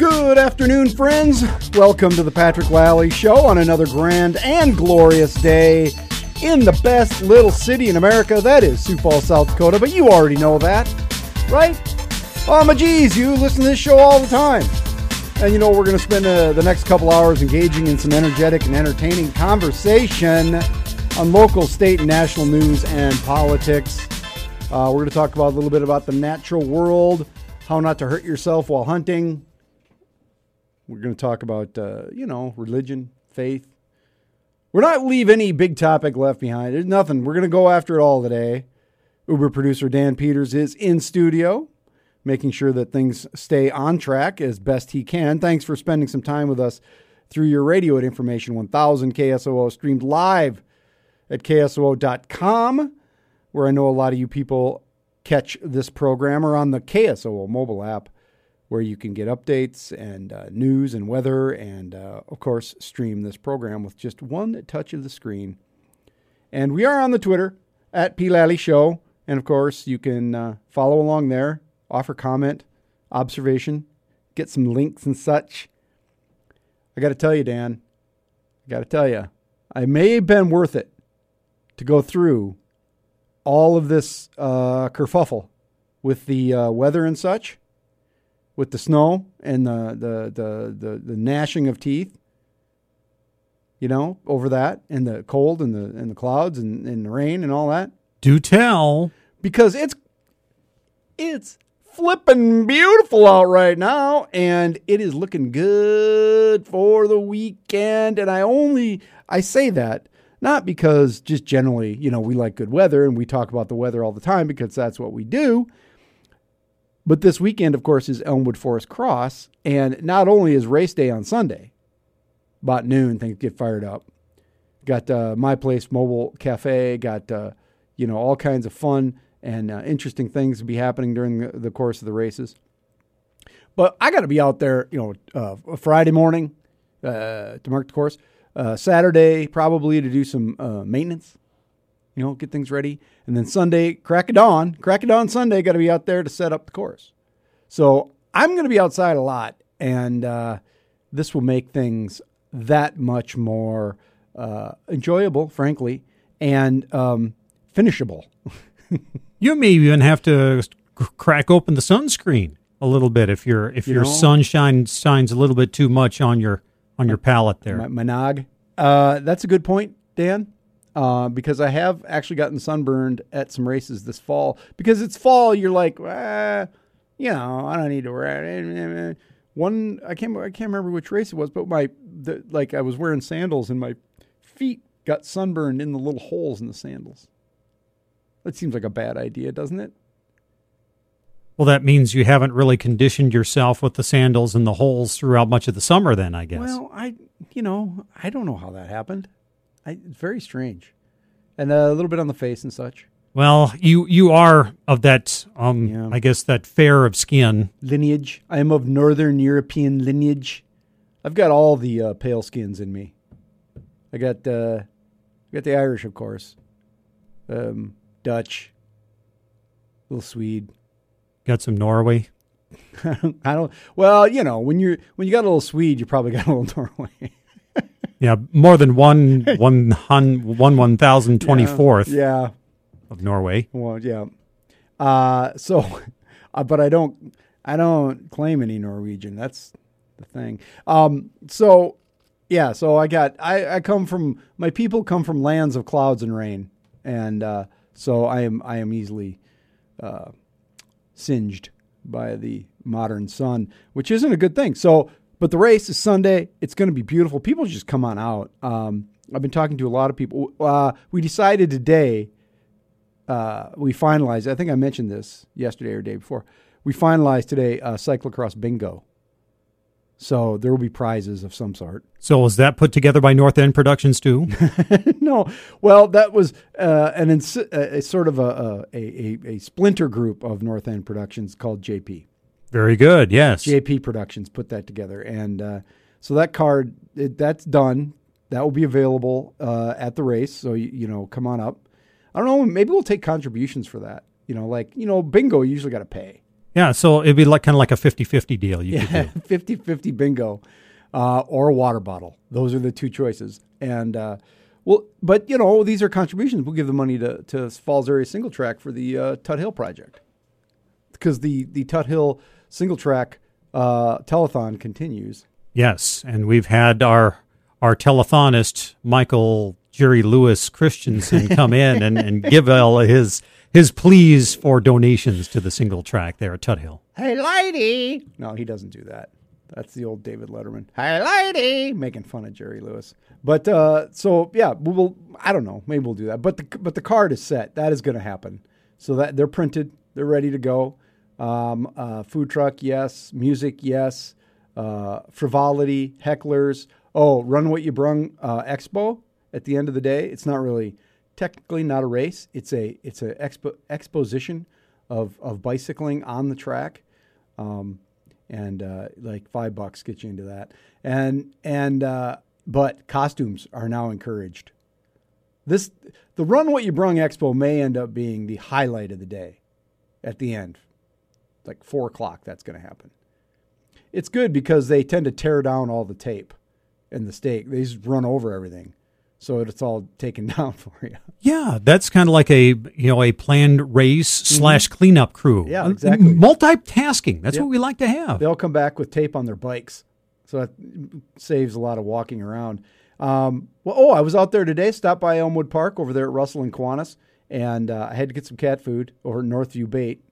Good afternoon, friends. Welcome to the Patrick Lally Show on another grand and glorious day in the best little city in America. That is Sioux Falls, South Dakota, but you already know that, right? Oh, my geez, you listen to this show all the time. And you know, we're going to spend uh, the next couple hours engaging in some energetic and entertaining conversation on local, state, and national news and politics. Uh, we're going to talk about a little bit about the natural world, how not to hurt yourself while hunting. We're going to talk about, uh, you know, religion, faith. We're not leave any big topic left behind. There's nothing. We're going to go after it all today. Uber producer Dan Peters is in studio, making sure that things stay on track as best he can. Thanks for spending some time with us through your radio at Information 1000 KSOO, streamed live at KSOO.com, where I know a lot of you people catch this program, or on the KSOO mobile app where you can get updates and uh, news and weather, and uh, of course, stream this program with just one touch of the screen. And we are on the Twitter at P. Lally Show. And of course, you can uh, follow along there, offer comment, observation, get some links and such. I got to tell you, Dan, I got to tell you, I may have been worth it to go through all of this uh, kerfuffle with the uh, weather and such with the snow and the, the, the, the, the gnashing of teeth, you know, over that and the cold and the, and the clouds and, and the rain and all that. Do tell. Because it's, it's flipping beautiful out right now and it is looking good for the weekend. And I only, I say that not because just generally, you know, we like good weather and we talk about the weather all the time because that's what we do but this weekend, of course, is Elmwood Forest Cross. And not only is race day on Sunday, about noon, things get fired up. Got uh, My Place Mobile Cafe, got, uh, you know, all kinds of fun and uh, interesting things to be happening during the, the course of the races. But I got to be out there, you know, uh, Friday morning uh, to mark the course, uh, Saturday probably to do some maintenance you know, get things ready. And then Sunday, crack of dawn, crack of dawn Sunday, got to be out there to set up the course. So I'm going to be outside a lot, and uh, this will make things that much more uh, enjoyable, frankly, and um, finishable. you may even have to crack open the sunscreen a little bit if your if you your know, sunshine shines a little bit too much on your on your palate there. My, my nog. Uh, that's a good point, Dan uh, because I have actually gotten sunburned at some races this fall. Because it's fall, you're like, ah, you know, I don't need to wear it. one. I can't I can't remember which race it was, but my the, like I was wearing sandals and my feet got sunburned in the little holes in the sandals. That seems like a bad idea, doesn't it? Well, that means you haven't really conditioned yourself with the sandals and the holes throughout much of the summer, then, I guess. Well, I, you know, I don't know how that happened. I, it's very strange, and a little bit on the face and such. Well, you you are of that, um, yeah. I guess that fair of skin lineage. I am of Northern European lineage. I've got all the uh, pale skins in me. I got uh, I got the Irish, of course, um, Dutch, little Swede. Got some Norway. I don't. Well, you know, when you're when you got a little Swede, you probably got a little Norway. Yeah, more than one one hun, one one thousand twenty fourth. Yeah, yeah, of Norway. Well, yeah. Uh, so, uh, but I don't I don't claim any Norwegian. That's the thing. Um, so yeah, so I got I, I come from my people come from lands of clouds and rain, and uh, so I am I am easily uh, singed by the modern sun, which isn't a good thing. So but the race is Sunday. It's going to be beautiful. People just come on out. Um, I've been talking to a lot of people. Uh, we decided today, uh, we finalized, I think I mentioned this yesterday or day before. We finalized today uh, cyclocross bingo. So there will be prizes of some sort. So was that put together by North End Productions too? no. Well, that was uh, an ins- a, sort of a, a, a, a splinter group of North End Productions called JP. Very good. Yes. JP Productions put that together, and uh, so that card it, that's done. That will be available uh, at the race. So you, you, know, come on up. I don't know. Maybe we'll take contributions for that. You know, like you know, bingo. You usually got to pay. Yeah, so it'd be like kind of like a 50-50 deal. You yeah, could 50 50 bingo uh, or a water bottle. Those are the two choices. And, uh, well, but, you know, these are contributions. We'll give the money to, to Falls Area Single Track for the uh, Tuthill project. Because the, the Tuthill Single Track uh, telethon continues. Yes, and we've had our our telethonist Michael Jerry Lewis Christensen come in and, and give all his his pleas for donations to the single track there at Tuthill. Hey, lady! No, he doesn't do that. That's the old David Letterman. Hey, lady! Making fun of Jerry Lewis. But uh, so yeah, we'll. I don't know. Maybe we'll do that. But the but the card is set. That is going to happen. So that they're printed. They're ready to go. Um, uh, food truck, yes. Music, yes. Uh, frivolity, hecklers. Oh, run what you brung uh, expo. At the end of the day, it's not really technically not a race. It's a it's a expo, exposition of of bicycling on the track, um, and uh, like five bucks gets you into that. And and uh, but costumes are now encouraged. This the Run What You Brung Expo may end up being the highlight of the day. At the end, like four o'clock, that's going to happen. It's good because they tend to tear down all the tape and the stake. They just run over everything so it's all taken down for you. Yeah, that's kind of like a you know a planned race slash cleanup crew. Yeah, exactly. Multitasking. That's what we like to have. They all come back with tape on their bikes, so that saves a lot of walking around. Um, well, oh, I was out there today. Stopped by Elmwood Park over there at Russell and Kiwanis, and uh, I had to get some cat food over at Northview Bait,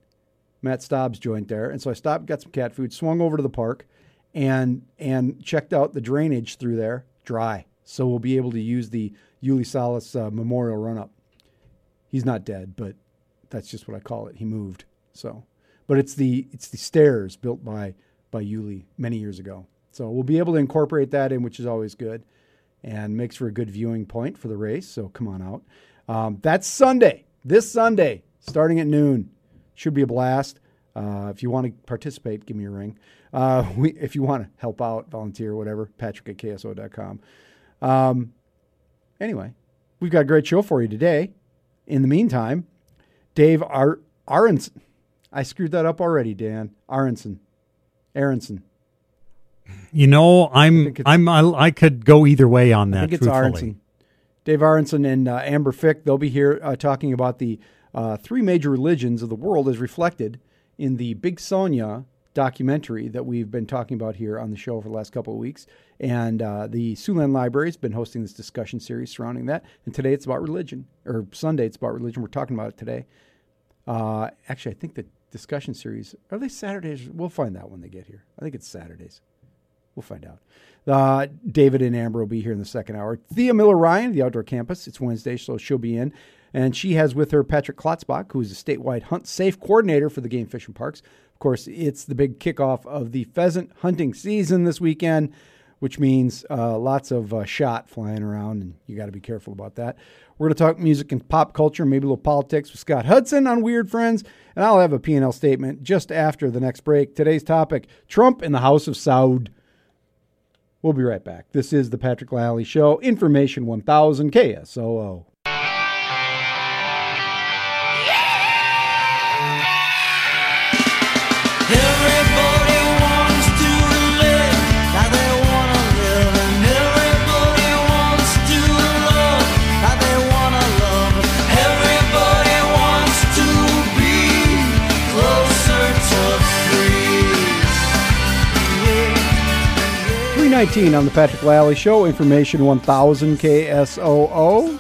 Matt Staub's joint there, and so I stopped, got some cat food, swung over to the park, and and checked out the drainage through there, dry. So we'll be able to use the Yuli Salas uh, Memorial Run Up. He's not dead, but that's just what I call it. He moved. So, but it's the it's the stairs built by by Yuli many years ago. So we'll be able to incorporate that in, which is always good, and makes for a good viewing point for the race. So come on out. Um, that's Sunday. This Sunday, starting at noon, should be a blast. Uh, if you want to participate, give me a ring. Uh, we, if you want to help out, volunteer, whatever, patrick at kso.com. Um, anyway, we've got a great show for you today. In the meantime, Dave Ar- Aronson. I screwed that up already, Dan. Aronson. Aronson. You know, I'm think I'm I, I could go either way on that. I think it's truthfully. Aronson. Dave Aronson and uh, Amber Fick, they'll be here uh, talking about the uh, three major religions of the world as reflected in the Big Sonia documentary that we've been talking about here on the show for the last couple of weeks. And uh, the Siouxland Library has been hosting this discussion series surrounding that. And today it's about religion, or Sunday it's about religion. We're talking about it today. Uh, actually, I think the discussion series, are they Saturdays? We'll find out when they get here. I think it's Saturdays. We'll find out. Uh, David and Amber will be here in the second hour. Thea Miller Ryan, the outdoor campus. It's Wednesday, so she'll be in. And she has with her Patrick Klotzbach, who is the statewide hunt safe coordinator for the game fishing parks. Of course, it's the big kickoff of the pheasant hunting season this weekend, which means uh, lots of uh, shot flying around, and you got to be careful about that. We're going to talk music and pop culture, maybe a little politics with Scott Hudson on Weird Friends, and I'll have a P&L statement just after the next break. Today's topic, Trump in the House of Saud. We'll be right back. This is the Patrick Lally Show, Information 1000 KSOO. 2019 on the Patrick Lally Show, Information 1000 KSOO.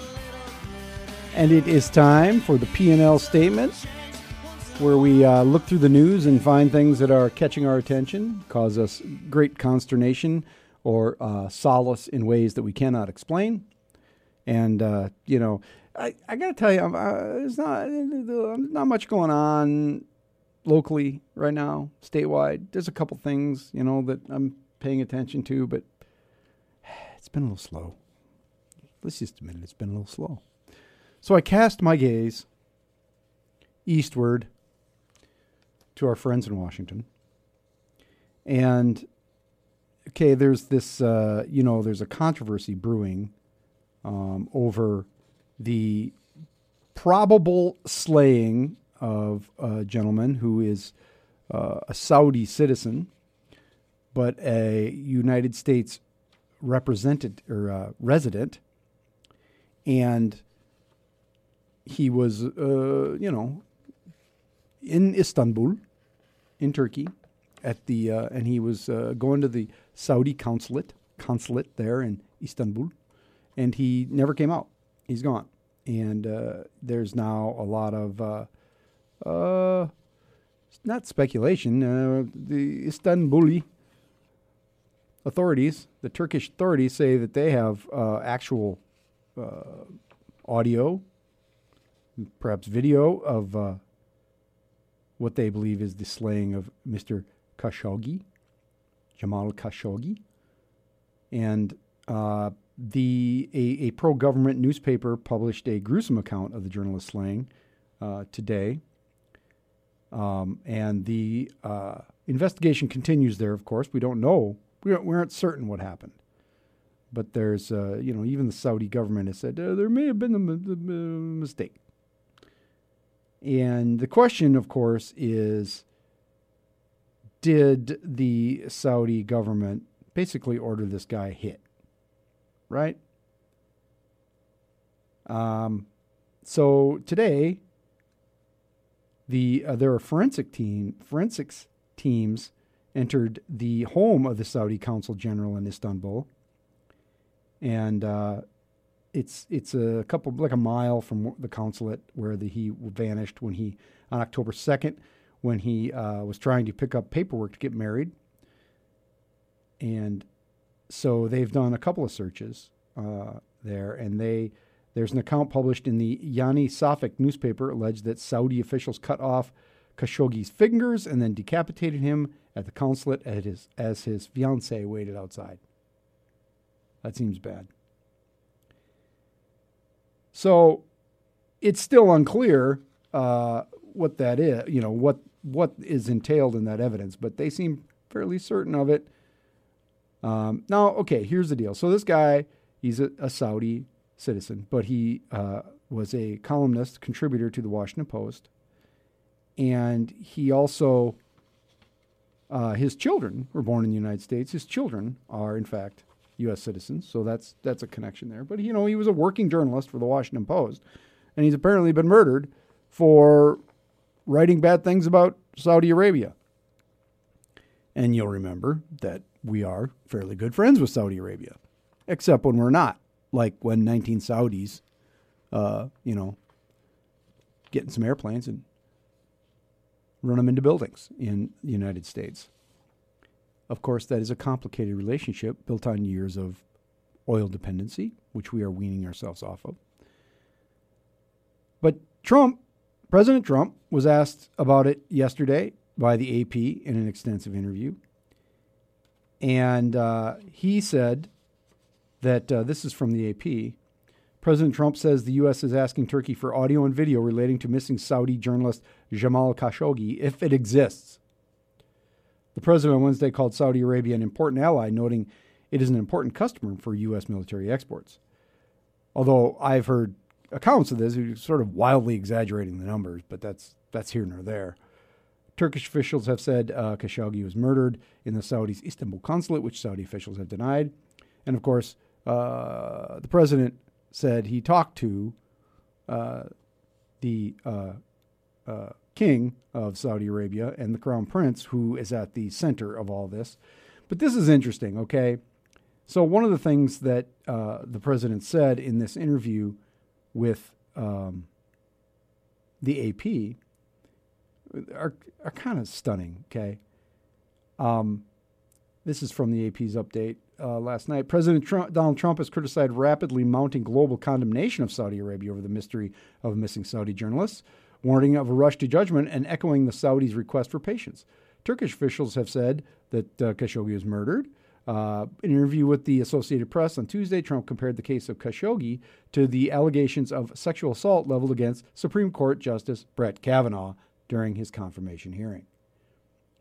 And it is time for the PNL statement, where we uh, look through the news and find things that are catching our attention, cause us great consternation, or uh, solace in ways that we cannot explain. And, uh, you know, I, I got to tell you, uh, there's not, not much going on locally right now, statewide. There's a couple things, you know, that I'm paying attention to, but it's been a little slow. Let's just admit it, it's been a little slow. So I cast my gaze eastward to our friends in Washington. And okay, there's this, uh, you know, there's a controversy brewing um, over the probable slaying of a gentleman who is uh, a Saudi citizen, but a United States represented or uh, resident, and he was, uh, you know, in Istanbul, in Turkey, at the uh, and he was uh, going to the Saudi consulate consulate there in Istanbul, and he never came out. He's gone, and uh, there's now a lot of uh, uh, not speculation. The Istanbuli authorities, the Turkish authorities, say that they have uh, actual uh, audio, perhaps video of uh, what they believe is the slaying of Mr. Khashoggi, Jamal Khashoggi, and uh, the a, a pro-government newspaper published a gruesome account of the journalist slaying uh, today. Um, and the uh, investigation continues there. Of course, we don't know. We aren't, certain what happened. But there's, uh, you know, even the Saudi government has said uh, there may have been a, m- mistake. And the question, of course, is did the Saudi government basically order this guy hit? Right? Um, so today, the uh, there are forensic team forensics teams entered the home of the Saudi Consul General in Istanbul, and uh, it's it's a couple like a mile from the consulate where the, he vanished when he on October second when he uh, was trying to pick up paperwork to get married, and so they've done a couple of searches uh, there, and they there's an account published in the Yeni Safak newspaper alleged that Saudi officials cut off Khashoggi's fingers and then decapitated him at the consulate at his, as his fiancee waited outside. That seems bad. So it's still unclear uh, what that is, you know, what what is entailed in that evidence, but they seem fairly certain of it. Um, now, okay, here's the deal. So this guy, he's a, a Saudi citizen, but he uh, was a columnist, contributor to the Washington Post, and he also uh, his children were born in the United States. His children are, in fact, U.S. citizens, so that's that's a connection there. But you know, he was a working journalist for the Washington Post, and he's apparently been murdered for writing bad things about Saudi Arabia. And you'll remember that we are fairly good friends with Saudi Arabia, except when we're not, like when 19 Saudis, uh, you know, getting some airplanes and run them into buildings in the United States. Of course, that is a complicated relationship built on years of oil dependency, which we are weaning ourselves off of. But Trump, President Trump, was asked about it yesterday by the AP in an extensive interview. And uh, he said that uh, this is from the AP. President Trump says the U.S. is asking Turkey for audio and video relating to missing Saudi journalist Jamal Khashoggi, if it exists. The president on Wednesday called Saudi Arabia an important ally, noting it is an important customer for U.S. military exports. Although I've heard accounts of this, sort of wildly exaggerating the numbers, but that's that's here nor there. Turkish officials have said uh, Khashoggi was murdered in the Saudi's Istanbul consulate, which Saudi officials have denied. And of course, uh, the president said he talked to uh, the uh, uh, king of Saudi Arabia and the crown prince, who is at the center of all this. But this is interesting, okay? So, one of the things that uh, the president said in this interview with um, the AP are, are kind of stunning, okay? Um, this is from the AP's update uh, last night. President Trump, Donald Trump has criticized rapidly mounting global condemnation of Saudi Arabia over the mystery of missing Saudi journalists, warning of a rush to judgment and echoing the Saudis' request for patience. Turkish officials have said that uh, Khashoggi was murdered. Uh, in an interview with the Associated Press on Tuesday, Trump compared the case of Khashoggi to the allegations of sexual assault leveled against Supreme Court Justice Brett Kavanaugh during his confirmation hearing.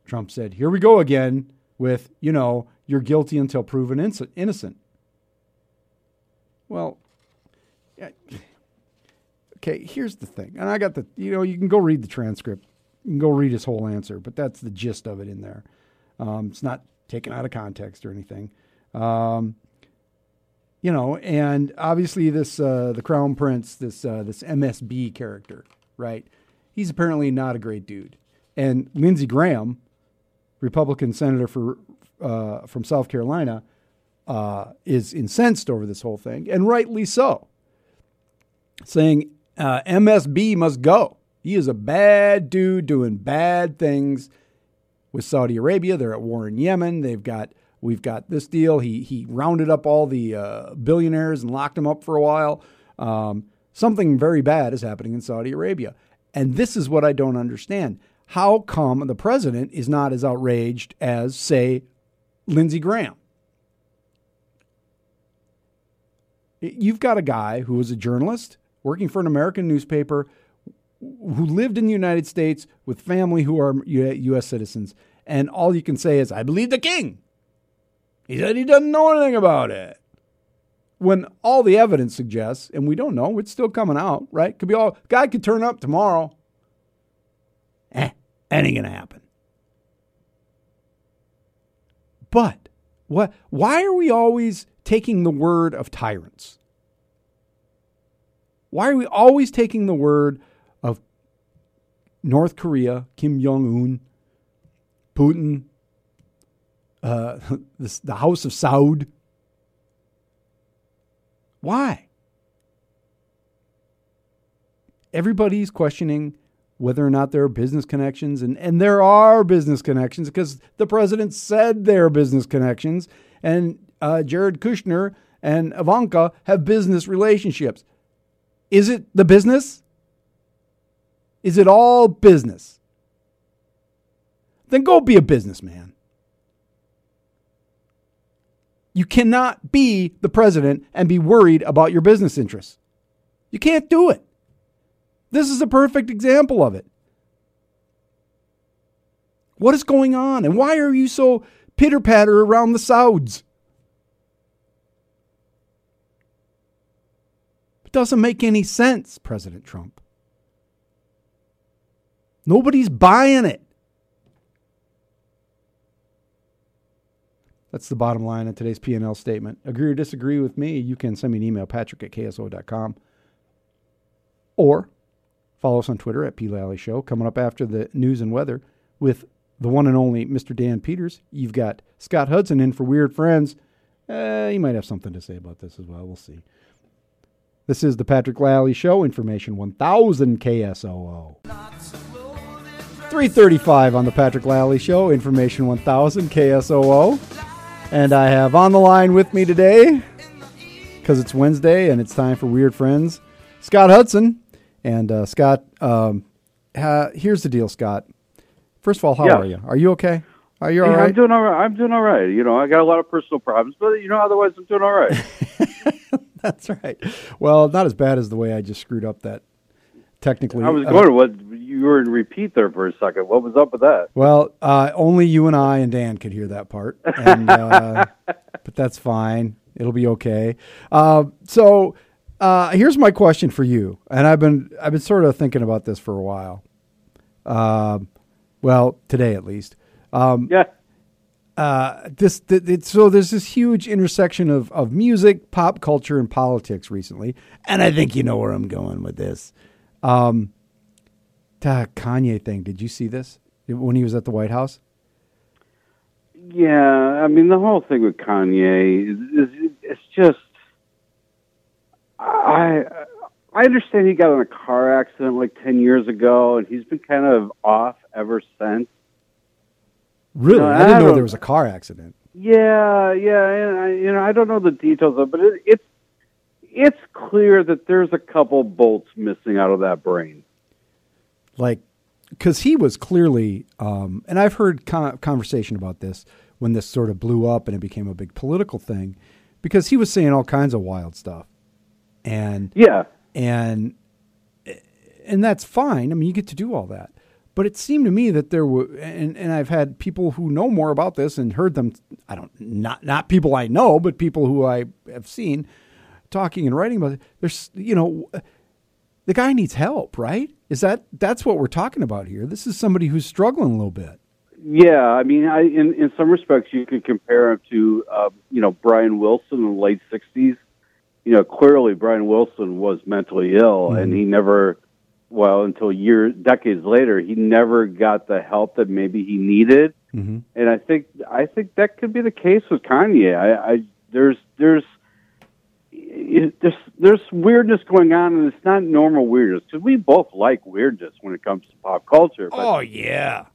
Trump said, Here we go again with, you know, you're guilty until proven innocent. Well, okay, here's the thing. And I got the, you know, you can go read the transcript You can go read his whole answer, but that's the gist of it in there. Um, it's not taken out of context or anything. Um, you know, and obviously this uh, the crown prince, this uh, this MSB character, right? He's apparently not a great dude. And Lindsey Graham, Republican senator for uh, from South Carolina, uh, is incensed over this whole thing, and rightly so, saying uh, MSB must go. He is a bad dude doing bad things with Saudi Arabia. They're at war in Yemen. They've got we've got this deal. He he rounded up all the uh, billionaires and locked them up for a while. Um, something very bad is happening in Saudi Arabia, and this is what I don't understand. How come the president is not as outraged as, say, Lindsey Graham? You've got a guy who was a journalist working for an American newspaper who lived in the United States with family who are U.S. citizens, and all you can say is, I believe the king. He said he doesn't know anything about it. When all the evidence suggests, and we don't know, it's still coming out, right? Could be all, guy could turn up tomorrow. Ain't gonna happen. But what why are we always taking the word of tyrants? Why are we always taking the word of North Korea, Kim Jong Un, Putin, uh, this, the House of Saud? Why? Everybody's questioning whether or not there are business connections, and, and there are business connections because the president said there are business connections, and uh, Jared Kushner and Ivanka have business relationships. Is it the business? Is it all business? Then go be a businessman. You cannot be the president and be worried about your business interests. You can't do it. This is a perfect example of it. What is going on? And why are you so pitter patter around the Sauds? It doesn't make any sense, President Trump. Nobody's buying it. That's the bottom line of today's P&L statement. Agree or disagree with me, you can send me an email, patrick at kso.com. Or follow us on Twitter at P. Lally Show. Coming up after the news and weather with the one and only Mr. Dan Peters. You've got Scott Hudson in for Weird Friends. Uh, he might have something to say about this as well. We'll see. This is the Patrick Lally Show, information 1000 KSOO. 335 on the Patrick Lally Show, information 1000 KSOO. And I have on the line with me today, because it's Wednesday and it's time for Weird Friends, Scott Hudson. And uh, Scott, um, ha- here's the deal, Scott. First of all, how Yeah. are you? Are you okay? Are you all Hey, right? I'm doing all right. I'm doing all right. You know, I got a lot of personal problems, but you know, otherwise I'm doing all right. That's right. Well, not as bad as the way I just screwed up that technically. I was uh, going to what you were in repeat there for a second. What was up with that? Well, uh, only you and I and Dan could hear that part, and, uh, but that's fine. It'll be okay. Uh, so uh, here's my question for you, and I've been I've been sort of thinking about this for a while. Um well, today at least. Um, Yeah. uh, this th- th- so there's this huge intersection of of music, pop culture, and politics recently, and I think you know where I'm going with this. Um, the Kanye thing. Did you see this when he was at the White House? Yeah, I mean the whole thing with Kanye is, is it's just I I understand he got in a car accident like 10 years ago and he's been kind of off ever since. Really, I didn't know there was a car accident. Yeah, yeah, and I, you know, I don't know the details of, it, but it, it's it's clear that there's a couple bolts missing out of that brain. like because he was clearly um, and i've heard con- conversation about this when this sort of blew up and it became a big political thing because he was saying all kinds of wild stuff and Yeah, and and that's fine i mean you get to do all that but it seemed to me that there were and, and i've had people who know more about this and heard them i don't not not people i know but people who i have seen talking and writing about it there's you know the guy needs help, right? Is that that's what we're talking about here? This is somebody who's struggling a little bit. Yeah, I mean, I, in in some respects, you could compare him to, uh, you know, Brian Wilson in the late '60s. You know, clearly Brian Wilson was mentally ill, and he never, well, until years, decades later, he never got the help that maybe he needed. Mm-hmm. And I think I think that could be the case with Kanye. I, I there's there's it, there's there's weirdness going on, and it's not normal weirdness because we both like weirdness when it comes to pop culture. Oh yeah.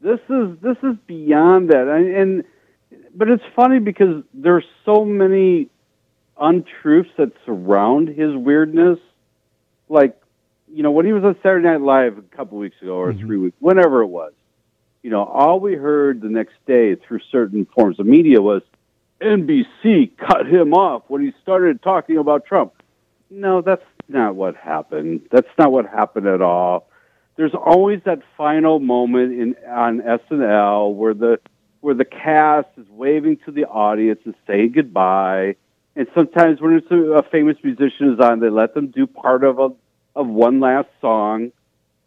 this is this is beyond that and, and but it's funny because there's so many untruths that surround his weirdness like you know when he was on saturday night live a couple weeks ago or mm-hmm. three weeks whenever it was you know all we heard the next day through certain forms of media was nbc cut him off when he started talking about trump. No that's not what happened. That's not what happened at all. There's always that final moment in on SNL where the where the cast is waving to the audience and saying goodbye. And sometimes when it's a, a famous musician is on, they let them do part of a of one last song,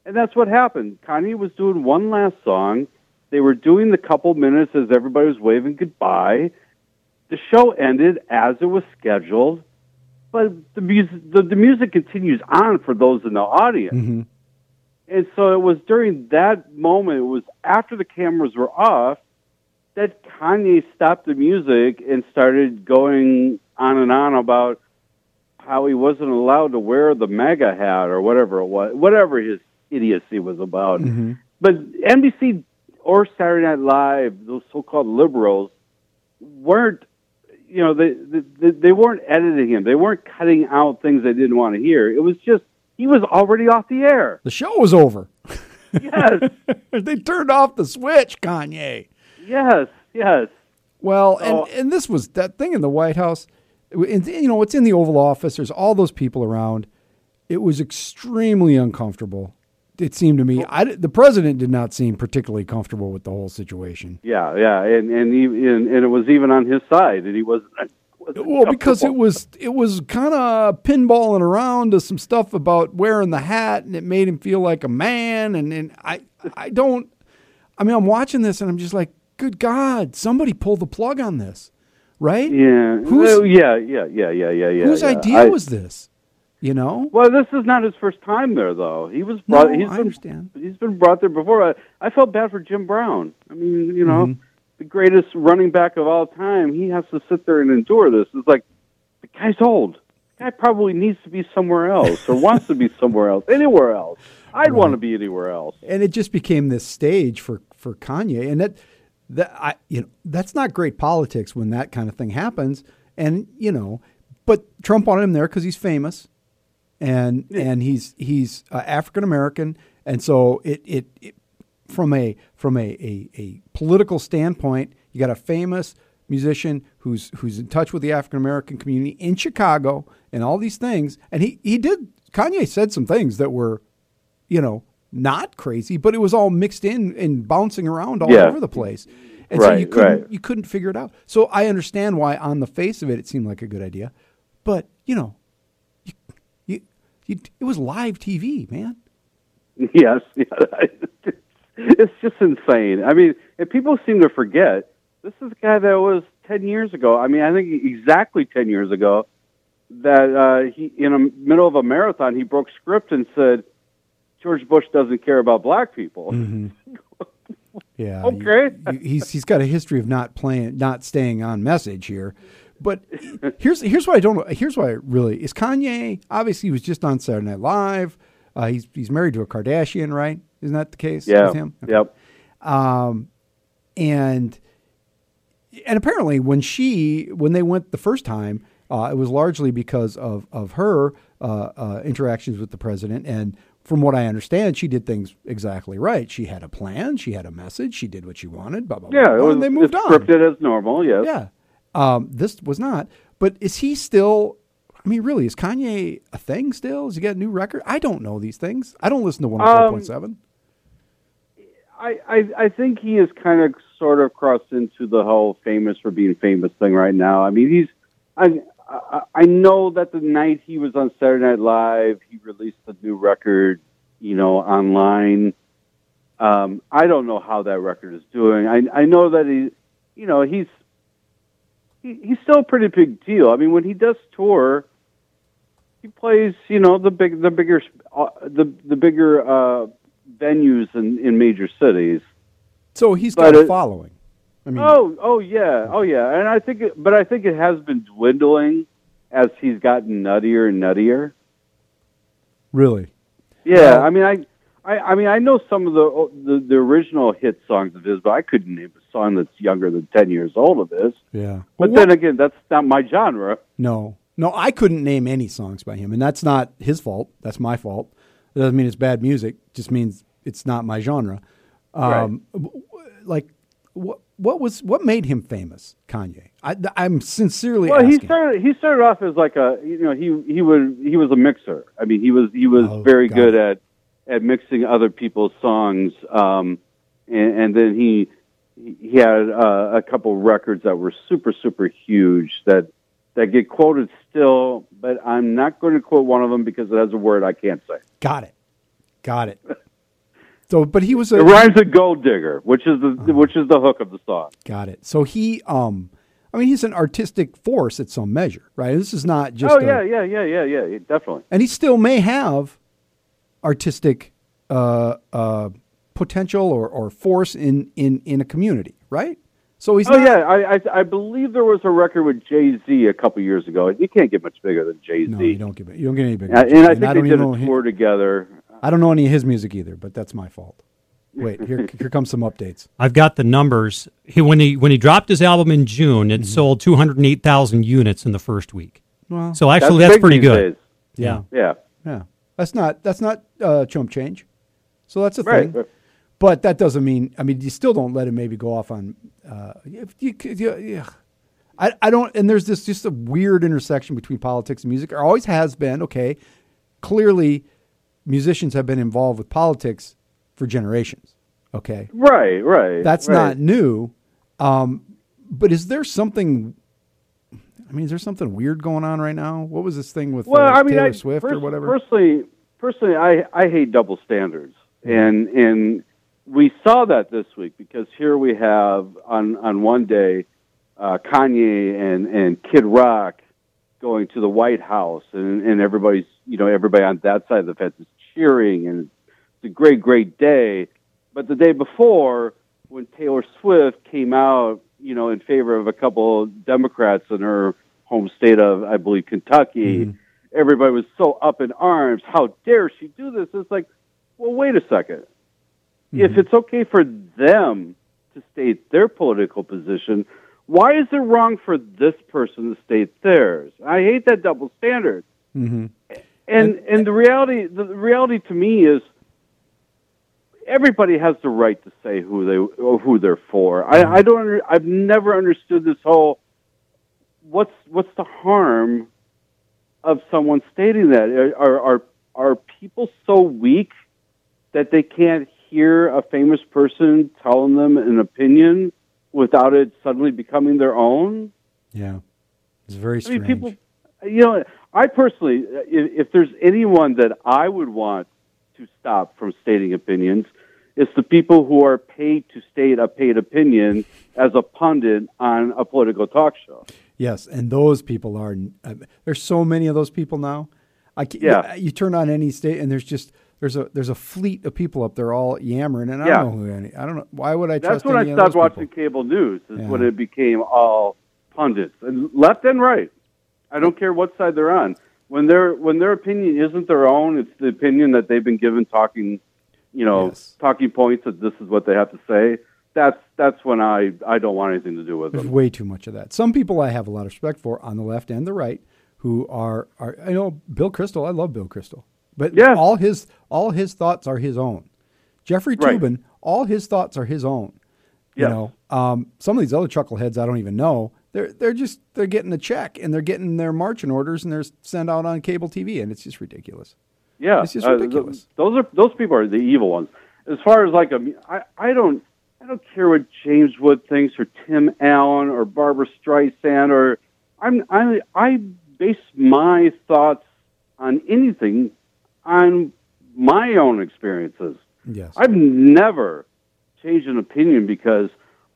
and that's what happened. Kanye was doing one last song. They were doing the couple minutes as everybody was waving goodbye. The show ended as it was scheduled, but the music the, the music continues on for those in the audience. Mm-hmm. And so it was during that moment, it was after the cameras were off, that Kanye stopped the music and started going on and on about how he wasn't allowed to wear the MAGA hat or whatever it was, whatever his idiocy was about. Mm-hmm. But NBC or Saturday Night Live, those so-called liberals, weren't, you know, they, they they weren't editing him. They weren't cutting out things they didn't want to hear. It was just he was already off the air. The show was over. Yes, they turned off the switch, Kanye. yes, yes. Well, Oh. and, and this was that thing in the White House. You know, it's in the Oval Office. There's all those people around. It was extremely uncomfortable. It seemed to me. I, the president did not seem particularly comfortable with the whole situation. Yeah, yeah, and and, he, and and it was even on his side, and he wasn't Well, because it was it was kind of pinballing around to some stuff about wearing the hat, and it made him feel like a man. And and I I don't. I mean, I'm watching this, and I'm just like, good God, somebody pull the plug on this, right? Yeah, Who's- well, yeah, yeah, yeah, yeah, yeah, yeah. Whose yeah. idea I- was this? You know? Well, this is not his first time there, though. He was brought. No, he's I been, understand. He's been brought there before. I, I felt bad for Jim Brown. I mean, you know, Mm-hmm. the greatest running back of all time. He has to sit there and endure this. It's like the guy's old. The guy probably needs to be somewhere else, or wants to be somewhere else, anywhere else. I'd want to be anywhere else. and it just became this stage for for Kanye, and that that I you know that's not great politics when that kind of thing happens, and you know, but Trump wanted him there because he's famous, and and he's he's uh, African American, and so it, it it from a from a, a a political standpoint, you got a famous musician who's who's in touch with the African American community in Chicago and all these things, and he he did Kanye said some things that were you know, not crazy, but it was all mixed in and bouncing around all Yeah. over the place. And so you couldn't right. you couldn't figure it out. So I understand why on the face of it it seemed like a good idea. But, you know, you, you, you, it was live TV, man. Yes, yeah, it's just insane. I mean, and people seem to forget this is a guy that was ten years ago. I mean, I think exactly ten years ago that uh, he, in the middle of a marathon, he broke script and said George Bush doesn't care about black people. Yeah. Okay. you- he's he's got a history of not playing, not staying on message here. But here's here's what I don't. Here's why really is Kanye. Obviously, he was just on Saturday Night Live. Uh, he's he's married to a Kardashian, right? Isn't that the case Yeah. with him? Okay. Yep. and and apparently when she when they went the first time uh, it was largely because of of her uh, uh, interactions with the president and from what I understand she did things exactly right. She had a plan. She had a message. She did what she wanted blah blah blah, Yeah, it blah, was and they moved it's on. scripted as normal. Yes. yeah. Um, this was not. But is he still I mean really is Kanye a thing still? Has he got a new record? I don't know these things. I don't listen to one hundred four point seven. I, I I think he is kind of sort of crossed into the whole famous for being famous thing right now. I mean, he's I I, I know that the night he was on Saturday Night Live, he released a new record, you know, online. Um, I don't know how that record is doing. I, I know that he, you know, he's he, he's still a pretty big deal. I mean, when he does tour, he plays, you know, the big, the bigger, uh, the the bigger uh, venues in, in major cities. So he's But got a it- following. I mean, Oh, oh yeah, oh yeah, and I think, it, but I think it has been dwindling as he's gotten nuttier and nuttier. really? Yeah, I mean, I, I, I mean, I know some of the, the the original hit songs of his, but I couldn't name a song that's younger than ten years old of his. Yeah. But Well, then again, that's not my genre. No, no, I couldn't name any songs by him, and that's not his fault. That's my fault. It doesn't mean it's bad music. It just means it's not my genre. Um, w- Like, what what was what made him famous? Kanye. I, I'm sincerely Well, he started he started off as like a you know he he was he was a mixer. I mean, he was he was Oh, very got good at at mixing other people's songs. Um, and, and then he he had uh, a couple records that were super super huge that that get quoted still. But I'm not going to quote one of them because it has a word I can't say. Got it. Got it. So, but he was a It rhymes with gold digger, which is the which is the hook of the song. got it. So he, um, I mean, he's an artistic force at some measure, right? This is not just. Oh a- yeah, yeah, yeah, yeah, yeah, definitely. and he still may have artistic uh, uh, potential or, or force in, in, in a community, right? So he's Oh not, yeah, I, I I believe there was a record with Jay Z a couple years ago. You can't get much bigger than Jay Z. No, you don't give it. You don't get any bigger. Uh, and I think don't they did a tour together. I don't know any of his music either, but that's my fault. Wait, here here comes some updates. I've got the numbers. He, when he when he dropped his album in June, it sold two hundred eight thousand units in the first week. Well, So actually, that's, big pretty good. days. Yeah. Yeah, yeah, that's not that's not uh, chump change. So that's a right. thing. But that doesn't mean. I mean, you still don't let him maybe go off on. Uh, if you, could- you, yeah. I, I don't. And there's this just a weird intersection between politics and music. There always has been. Okay, clearly, musicians have been involved with politics for generations. Okay, Right, right. that's right. not new. Um, but is there something? I mean, is there something weird going on right now? What was this thing with Well, uh, I mean, Taylor I, Swift or whatever? Personally, personally, I I hate double standards, and and we saw that this week because here we have on on one day, uh, Kanye and and Kid Rock going to the White House, and and everybody's you know everybody on that side of the fence is cheering, and it's a great great day. But the day before, when Taylor Swift came out, you know, in favor of a couple of Democrats in her home state of, I believe, Kentucky, everybody was so up in arms. How dare she do this? It's like, well, wait a 2nd If it's okay for them to state their political position, why is it wrong for this person to state theirs? I hate that double standard. hmm And and the reality the reality to me is everybody has the right to say who they or who they're for. I, mm-hmm. I don't under, I've never understood this whole what's what's the harm of someone stating that are are are people so weak that they can't hear a famous person telling them an opinion without it suddenly becoming their own? Yeah, it's very I strange. mean, people, you know, I personally, if, if there's anyone that I would want to stop from stating opinions, it's the people who are paid to state a paid opinion as a pundit on a political talk show. Yes, and those people are. Uh, there's so many of those people now. I Yeah. You turn on any state, and there's just there's a there's a fleet of people up there all yammering, and I Yeah. don't know who any. I don't know why would I That's trust when any I stopped watching people? cable news. Is Yeah. when it became all pundits, and left and right. I don't care what side they're on. When their when their opinion isn't their own, it's the opinion that they've been given talking, you know, Yes. talking points that this is what they have to say. That's that's when I I don't want anything to do with There's them. way too much of that. Some people I have a lot of respect for on the left and the right, who are are I know Bill Kristol. I love Bill Kristol, but Yeah. all his all his thoughts are his own. Jeffrey Right. All his thoughts are his own. You know, um, some of these other chuckleheads I don't even know. They're they're just they're getting a check and they're getting their marching orders and they're sent out on cable TV and it's just ridiculous. Yeah, It's just uh, ridiculous. those are those people are the evil ones. As far as like a, I, I don't I don't care what James Wood thinks or Tim Allen or Barbra Streisand or I'm I I base my thoughts on anything on my own experiences. Yes. I've never changed an opinion because,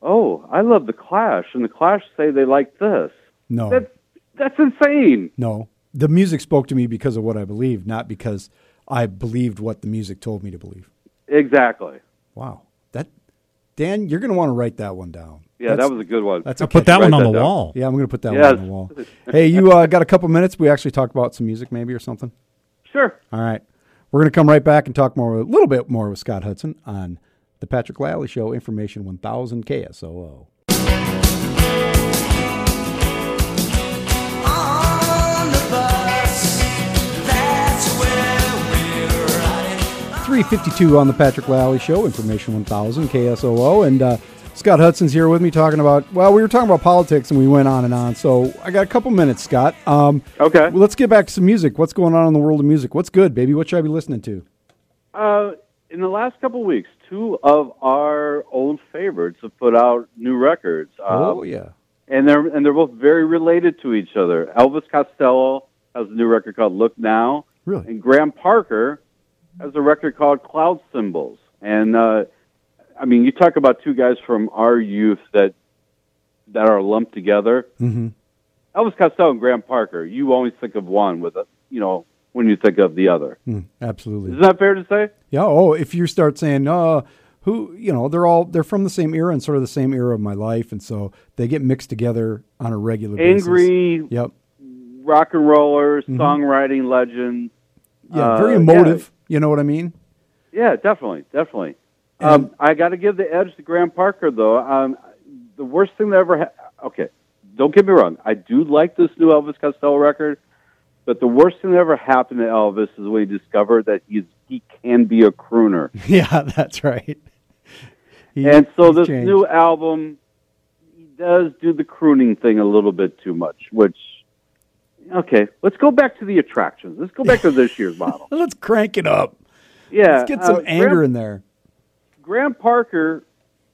oh, I love the Clash, and the Clash say they like this. no. That's that's insane. No. The music spoke to me because of what I believed, not because I believed what the music told me to believe. Exactly. Wow. That Dan, you're going to want to write that one down. Yeah, That's- that was a good one. That's I'll put that one on that the down. wall. Yeah, I'm going to put that Yes. one on the wall. hey, you uh, got a couple minutes? We actually talk about some music, maybe or something. sure. All right, we're going to come right back and talk more, a little bit more with Scott Hudson on the Patrick Lally Show, Information 1000 KSOO. On the bus, that's where we're 352 on the Patrick Lally Show, Information 1000 KSOO, and uh, Scott Hudson's here with me talking about. Well, we were talking about politics and we went on and on. So I got a couple minutes, Scott. Um, Okay. well, let's get back to some music. What's going on in the world of music? What's good, baby? What should I be listening to? Uh, in the last couple weeks, two of our old favorites have put out new records. Uh, oh yeah, and they're and they're both very related to each other. Elvis Costello has a new record called "Look Now," really? and Graham Parker has a record called "Cloud Symbols." And uh, I mean, you talk about two guys from our youth that that are lumped together. hmm Elvis Costello and Graham Parker. You always think of one with a, you know, when you think of the other. Mm, absolutely. Isn't that fair to say? Yeah. Oh, if you start saying, uh, who, you know, they're all they're from the same era and sort of the same era of my life, and so they get mixed together on a regular basis. Angry Yep. rock and roller, songwriting legend. Yeah. Uh, very yeah. emotive. You know what I mean? Yeah, definitely, definitely. And- Um, I got to give the edge to Graham Parker, though. Um, the worst thing that ever. Ha- okay, don't get me wrong. I do like this new Elvis Costello record, but the worst thing that ever happened to Elvis is when he discovered that he's he can be a crooner. Yeah, that's right. He- and so this changed. new album, he does do the crooning thing a little bit too much. Which, okay, let's go back to the attractions. Let's go back to this year's model. Let's crank it up. Yeah, Let's get some uh, anger Graham- in there. Graham Parker,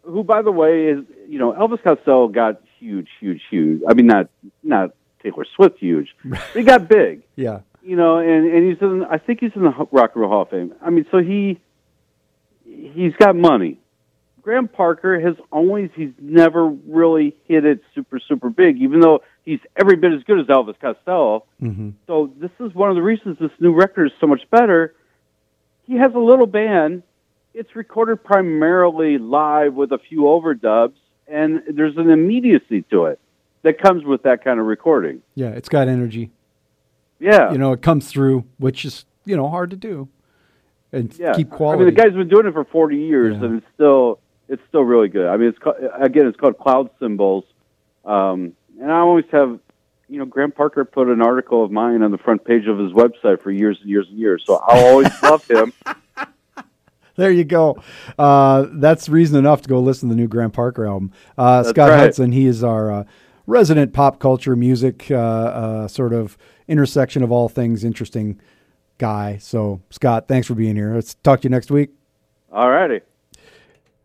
who by the way is you know Elvis Costello got huge, huge, huge. I mean not not Taylor Swift huge. he got big, Yeah. you know, and and he's in. I think he's in the Rock and Roll Hall of Fame. I mean, so he he's got money. Graham Parker has always he's never really hit it super super big, even though he's every bit as good as Elvis Costello. hmm So this is one of the reasons this new record is so much better. He has a little band. It's recorded primarily live with a few overdubs, and there's an immediacy to it that comes with that kind of recording. Yeah, it's got energy. Yeah, You know, it comes through, which is you know hard to do, and yeah. keep quality. I mean, the guy's been doing it for 40 years, Yeah. and it's still it's still really good. I mean, it's called, again, it's called Cloud Symbols, um, and I always have. You know, Graham Parker put an article of mine on the front page of his website for years and years and years. So I'll always love him. There you go. Uh, that's reason enough to go listen to the new Graham Parker album. Uh, Scott right. Hudson, he is our uh, resident pop culture music uh, uh, sort of intersection of all things interesting guy. So, Scott, thanks for being here. Let's talk to you next week. All righty.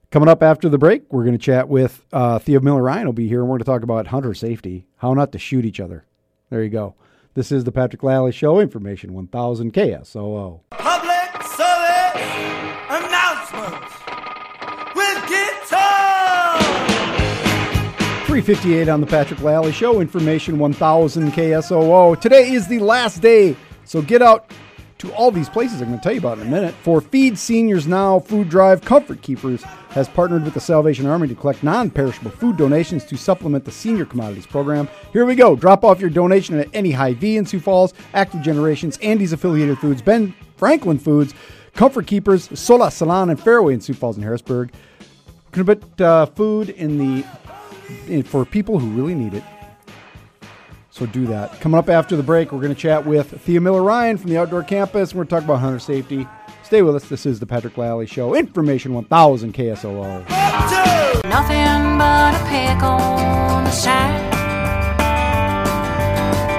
Coming up after the break, we're going to chat with uh, Thea Miller Ryan will be here, and we're going to talk about hunter safety, how not to shoot each other. There you go. This is the Patrick Lally Show, Information 1000 KSOO. Public service announcements with guitar. 358 on the Patrick Lally Show, Information 1000 KSOO. Today is the last day, so get out to all these places I'm going to tell you about in a minute. For Feed Seniors Now Food Drive, Comfort Keepers has partnered with the Salvation Army to collect non perishable food donations to supplement the Senior Commodities Program. Here we go. Drop off your donation at any Hy-Vee in Sioux Falls, Active Generations, Andy's Affiliated Foods, Ben Franklin Foods, Comfort Keepers, Sola Salon, and Fairway in Sioux Falls and Harrisburg. Going to put uh, food in the for people who really need it. So do that. Coming up after the break, we're going to chat with Thea Miller Ryan from the Outdoor Campus. We're going to talk about hunter safety. Stay with us. This is the Patrick Lally Show. Information 1000 KSOO. Nothing but a pick on the side.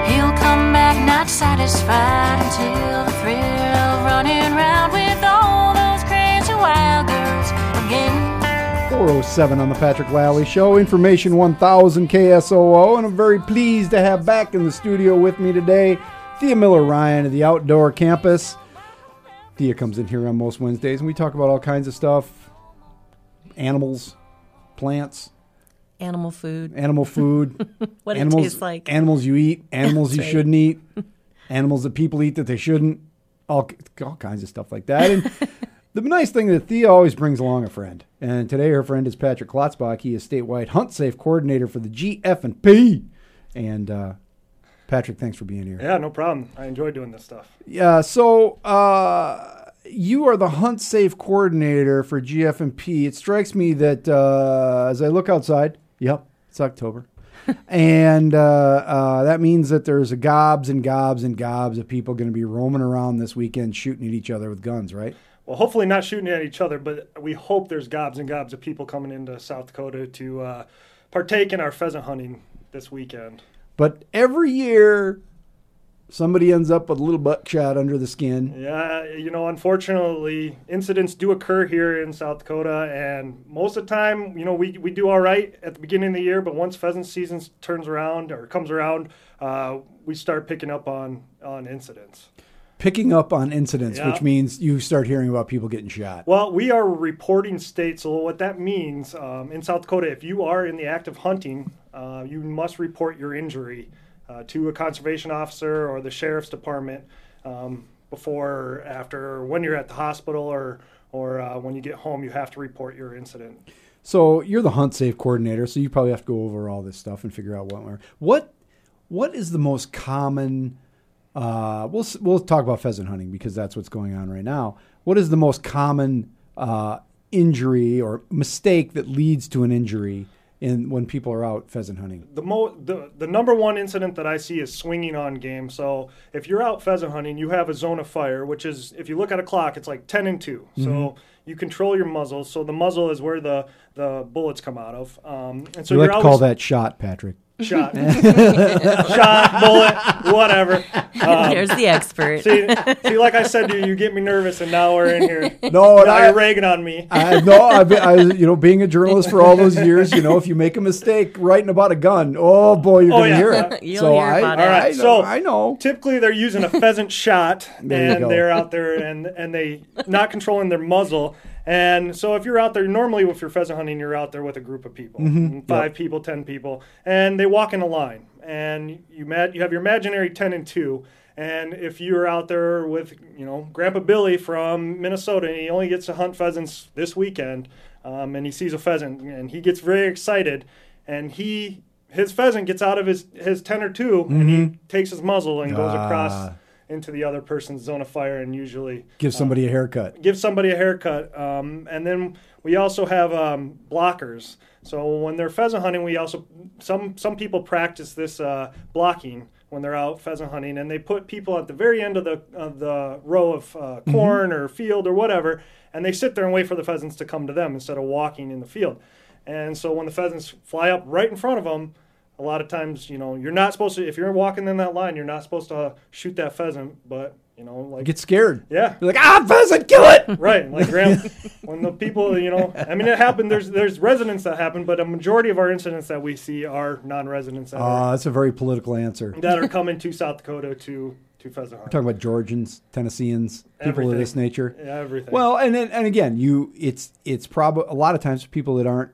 He'll come back not satisfied until the thrill of running round 407 on the Patrick Lally Show. Information 1000 KSOO. And I'm very pleased to have back in the studio with me today Thea Miller Ryan of the Outdoor Campus. Thea comes in here on most Wednesdays and we talk about all kinds of stuff animals, plants, Animal food. animal food, What animals, it tastes like. animals you eat, animals you right. shouldn't eat, animals that people eat that they shouldn't, all, all kinds of stuff like that. And the nice thing that Thea always brings along a friend. And today her friend is Patrick Klotzbach. He is statewide hunt safe coordinator for the GF&P. And uh, Patrick, thanks for being here. Yeah, no problem. I enjoy doing this stuff. Yeah, so uh, you are the hunt safe coordinator for GF&P. It strikes me that uh, as I look outside, yep, it's October. and uh, uh, that means that there's a gobs and gobs and gobs of people going to be roaming around this weekend shooting at each other with guns, right? Well, hopefully not shooting at each other, but we hope there's gobs and gobs of people coming into South Dakota to uh, partake in our pheasant hunting this weekend. But every year, somebody ends up with a little buckshot under the skin. Yeah, you know, unfortunately, incidents do occur here in South Dakota, and most of the time, you know, we, we do all right at the beginning of the year, but once pheasant season turns around or comes around, uh, we start picking up on, on incidents. Picking up on incidents, Yeah. which means you start hearing about people getting shot. Well, we are a reporting state, so what that means um, in South Dakota, if you are in the act of hunting, uh, you must report your injury uh, to a conservation officer or the sheriff's department um, before, after, when you're at the hospital or or uh, when you get home. You have to report your incident. So you're the hunt safe coordinator, so you probably have to go over all this stuff and figure out what what what is the most common. Uh, we'll we'll talk about pheasant hunting because that's what's going on right now. What is the most common uh, injury or mistake that leads to an injury in when people are out pheasant hunting? the mo the, the number one incident that I see is swinging on game. So if you're out pheasant hunting, you have a zone of fire, which is if you look at a clock, it's like ten and 2 Mm-hmm. So you control your muzzle. So the muzzle is where the the bullets come out of. Um, and so you're like to call that shot, Patrick. Shot, shot, bullet, whatever. Um, There's the expert. see, see, like I said to you, you get me nervous, and now we're in here. No, and now I- you're ragging on me. I no, I've been, I, you know, being a journalist for all those years, you know, if you make a mistake writing about a gun, oh boy, you're Oh, gonna yeah. hear it. You'll so hear I, about I, it. All right, so- I know. typically they're using a pheasant shot There and they're out there and and they not controlling their muzzle and so if you're out there normally if you're pheasant hunting you're out there with a group of people Mm-hmm. five people ten people and they walk in a line and you ma- you have your imaginary 10 and 2 and if you're out there with you know grandpa billy from minnesota and he only gets to hunt pheasants this weekend um, and he sees a pheasant and he gets very excited and he his pheasant gets out of his his 10 or 2 and he takes his muzzle and goes Mm-hmm. Ah. across into the other person's zone of fire and usually Give somebody a haircut. give somebody a haircut. Um, and then we also have um, blockers. So when they're pheasant hunting, we also some some people practice this uh, blocking when they're out pheasant hunting, and they put people at the very end of the of the row of uh, corn or field or whatever, and they sit there and wait for the pheasants to come to them instead of walking in the field. And so when the pheasants fly up right in front of them, a lot of times, you know, you're not supposed to. If you're walking in that line, you're not supposed to shoot that pheasant. But you know, like Get scared. yeah, You're like, ah, pheasant, kill it. Right, like Graham, when the people, you know, I mean, it happened. There's there's residents that happen, but a majority of our incidents that we see are non-residents that, Uh, are, that's a very political answer. that are coming to South Dakota to to pheasant. We're Talking about Georgians, Tennesseans, people of this nature. Everything. Well, and then, and again, you it's it's probably a lot of times people that aren't,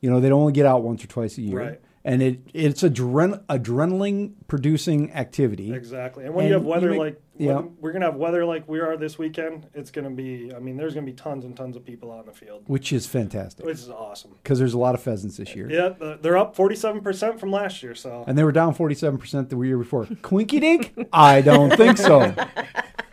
you know, they only get out once or twice a year, Right. And it it's adren- adrenaline producing activity, exactly. And when and you have you weather make- like yeah. we're gonna have weather like we are this weekend, it's gonna be. I mean, there's gonna be tons and tons of people out in the field, which is fantastic which is awesome. because there's a lot of pheasants this year. Yeah, they're up 47 percent from last year. So And they were down 47% the year before. Quinky dink? I don't think so.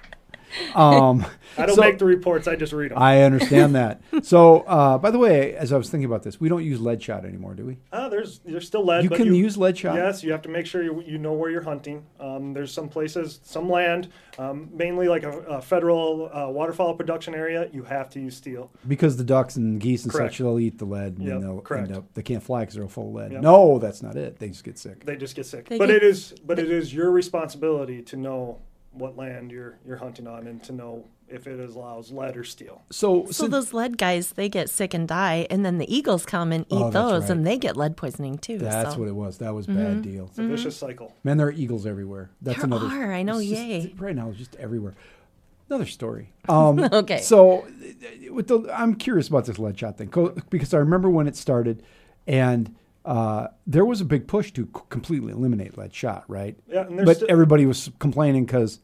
Um, I don't so- make the reports; I just read them. I understand that. So, uh, by the way, as I was thinking about this, we don't use lead shot anymore, do we? Ah, there's there's still lead. You but can use lead shot? Yes, you have to make sure you, you know where you're hunting. Um, there's some places, some land, um, mainly like a, a federal uh, waterfowl production area. You have to use steel. Because the ducks and geese and Correct. such, they'll eat the lead and Yep, then they'll correct. end up, they can't fly because they're full of lead. Yep. No, that's not it. They just get sick. They just get sick. They but get- it is but it is your responsibility to know what land you're you're hunting on and to know if it allows lead or steel. So, So since- those lead guys, they get sick and die, and then the eagles come and eat Oh, those, right. and they get lead poisoning too. that's so. what it was. That was bad deal. It's a vicious cycle. Man, there are eagles everywhere. That's There another. are, I know, it's just- yay. right now, it's just everywhere. Another story. Um, Okay. So, with the, I'm curious about this lead shot thing because I remember when it started, and uh, there was a big push to completely eliminate lead shot, right? Yeah, and but still- everybody was complaining because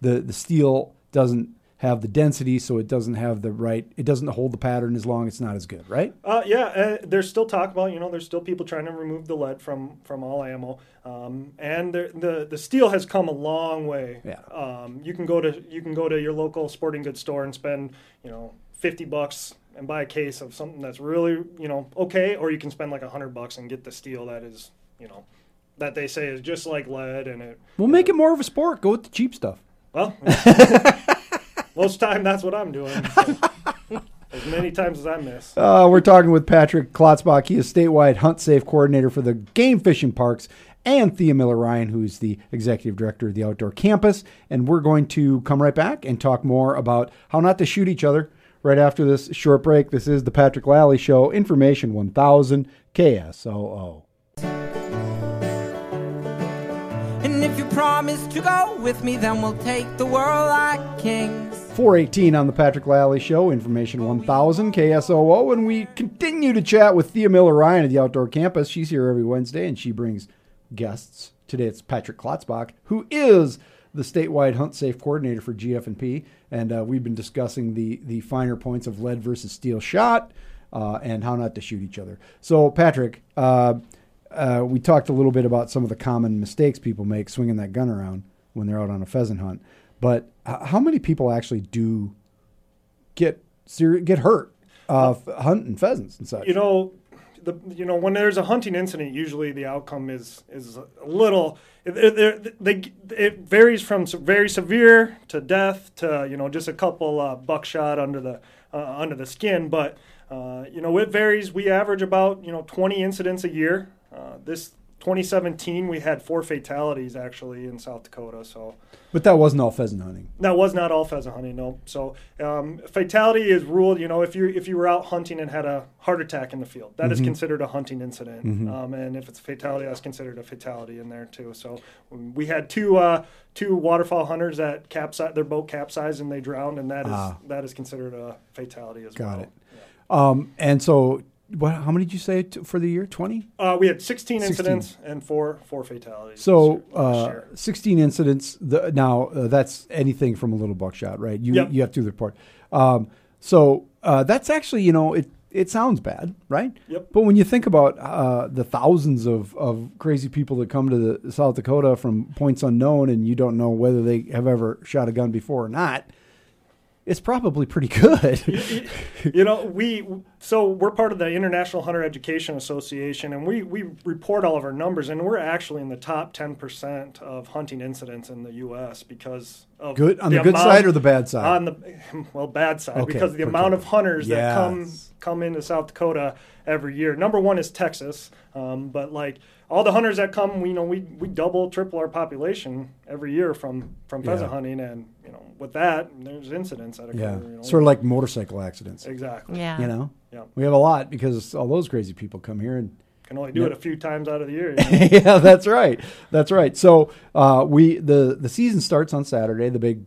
the the steel doesn't have the density, so it doesn't have the right. It doesn't hold the pattern as long. It's not as good, right? Uh, yeah, uh, there's still talk about you know there's still people trying to remove the lead from from all ammo, um, and there, the the steel has come a long way. Yeah. Um, you can go to you can go to your local sporting goods store and spend you know fifty bucks and buy a case of something that's really you know okay, or you can spend like a hundred bucks and get the steel that is you know that they say is just like lead and it We'll make it more of a sport. Go with the cheap stuff. well. most time that's what I'm doing. so. As many times as I miss. Uh, we're talking with Patrick Klotzbach. He is statewide hunt safe coordinator for the game fish and parks, and Thea Miller Ryan, who's the executive director of the outdoor campus. And we're going to come right back and talk more about how not to shoot each other right after this short break. This is the Patrick Lally Show, Information 1000 KSOO. And if you promise to go with me, then we'll take the world like kings. 418 on the Patrick Lally Show, Information 1000 KSOO, and we continue to chat with Thea Miller Ryan at the Outdoor Campus. She's here every Wednesday and she brings guests. Today it's Patrick Klotzbach, who is the statewide hunt safe coordinator for GF&P, and uh, we've been discussing the the finer points of lead versus steel shot uh, and how not to shoot each other. So, Patrick, uh, uh, we talked a little bit about some of the common mistakes people make swinging that gun around when they're out on a pheasant hunt. But how many people actually do get ser- get hurt uh, hunting pheasants and such? you know the you know when there's a hunting incident usually the outcome is is a little it, they, it varies from very severe to death to you know just a couple uh, buckshot under the uh, under the skin. But uh, you know it varies. We average about you know 20 incidents a year. Uh, this 2017 we had four fatalities actually in South Dakota so but that wasn't all pheasant hunting. that was not all pheasant hunting, no. So um, fatality is ruled. You know, if you if you were out hunting and had a heart attack in the field, that is considered a hunting incident. Um, and if it's a fatality, that's considered a fatality in there too. So um, we had two uh, two waterfowl hunters that capsized their boat capsized and they drowned, and that is Ah. that is considered a fatality as Got well. Got it. Um, and so, what, how many did you say t- for the year? 20? Uh, we had 16, 16. incidents and four four fatalities. So, this year- last uh, year. 16 incidents. The, now, uh, that's anything from a little buckshot, right? You, Yep. you have to report. Um, so, uh, that's actually, you know, it, it sounds bad, right? Yep. But when you think about uh, the thousands of, of crazy people that come to the South Dakota from points unknown and you don't know whether they have ever shot a gun before or not, it's probably pretty good. you know we so we're part of the international hunter education association and we we report all of our numbers and we're actually in the top 10% of hunting incidents in the us because of good on the, the good amount- side or the bad side? on the well bad side Okay, because of the amount of hunters that come come into South Dakota every year. Number one is Texas, um, but like all the hunters that come, we you know we we double triple our population every year from from pheasant Yeah. hunting, and you know with that there's incidents that occur. yeah. you know. Sort of like motorcycle accidents. exactly. Yeah. You know? Yeah. We have a lot because all those crazy people come here and Can only do Yep. it a few times out of the year. you know. yeah, that's right. That's right. So uh, we the the season starts on Saturday. The big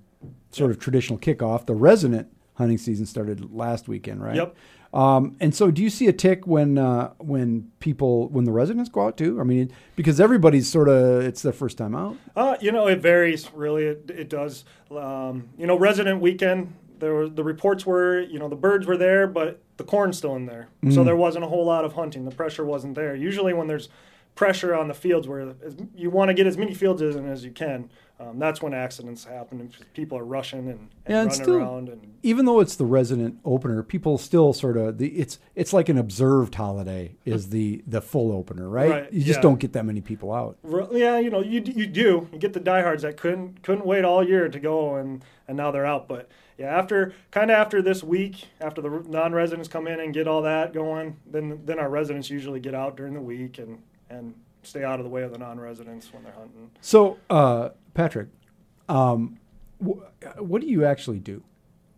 sort of traditional kickoff. The resident hunting season started last weekend, right? Yep. Um, and so, do you see a tick when uh, when people when the residents go out too? I mean, because everybody's sort of it's their first time out. Uh, you know, it varies. Really, it, it does. Um, you know, resident weekend. There were the reports were, you know, the birds were there, but the corn's still in there, so there wasn't a whole lot of hunting. The pressure wasn't there. Usually, when there's pressure on the fields, where you want to get as many fields in as you can, um, that's when accidents happen. And people are rushing and, and Yeah, running still- around. And Even though it's the resident opener, people still sort of the it's it's like an observed holiday is the the full opener, right? Right, You just yeah. don't get that many people out. Yeah, you know, you you do. You get the diehards that couldn't couldn't wait all year to go, and and now they're out. But yeah, after kind of after this week, after the non-residents come in and get all that going, then then our residents usually get out during the week and and stay out of the way of the non-residents when they're hunting. So, uh, Patrick, um, wh- what do you actually do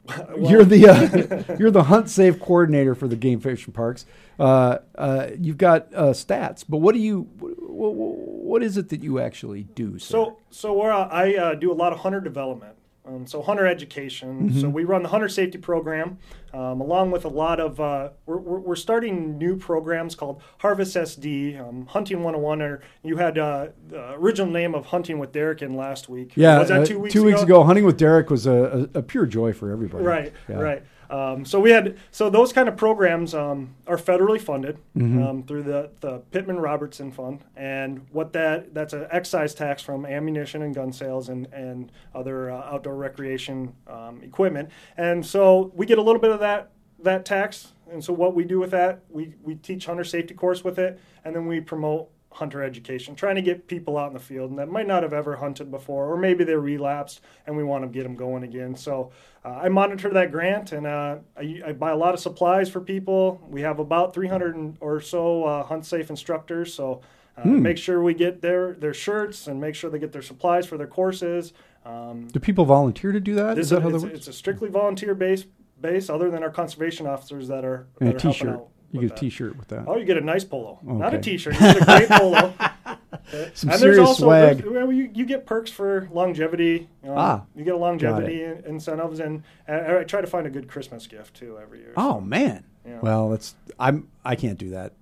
you're the uh, you're the hunt safe coordinator for the game fish and parks. Uh, uh, you've got uh, stats, but what do you what, what is it that you actually do? Sir? So, so where I uh, do a lot of hunter development, um, so hunter education. So we run the hunter safety program, um, along with a lot of. Uh, we're, we're, starting new programs called Harvest SD, um, Hunting 101. Or you had uh, the original name of Hunting with Derek in last week. yeah, was that uh, two weeks two ago? weeks ago, hunting with Derek was a, a, a pure joy for everybody. Right, Yeah. right. Um, so we had so those kind of programs um, are federally funded Mm-hmm. um, through the the Pittman Robertson Fund, and what that that's an excise tax from ammunition and gun sales and and other uh, outdoor recreation um, equipment, and so we get a little bit of that that tax, and so what we do with that, we we teach hunter safety course with it, and then we promote hunter education, trying to get people out in the field and that might not have ever hunted before, or maybe they're relapsed and we want to get them going again. So uh, I monitor that grant and uh, I, I buy a lot of supplies for people. We have about 300 or so uh, hunt safe instructors. So uh, make sure we get their, their shirts and make sure they get their supplies for their courses. Um, Do people volunteer to do that? Is that how it's, it's a strictly volunteer base, base other than our conservation officers that are, And that a are helping T-shirt. out You get a that. T-shirt with that. Oh, you get a nice polo, not a Okay. T-shirt. You get a great polo. Some and serious there's also swag. you, you get perks for longevity. Um, Ah, you get a longevity in- incentives, and I, I try to find a good Christmas gift too every year. Oh so. man. Yeah. Well, that's I'm I can't do that,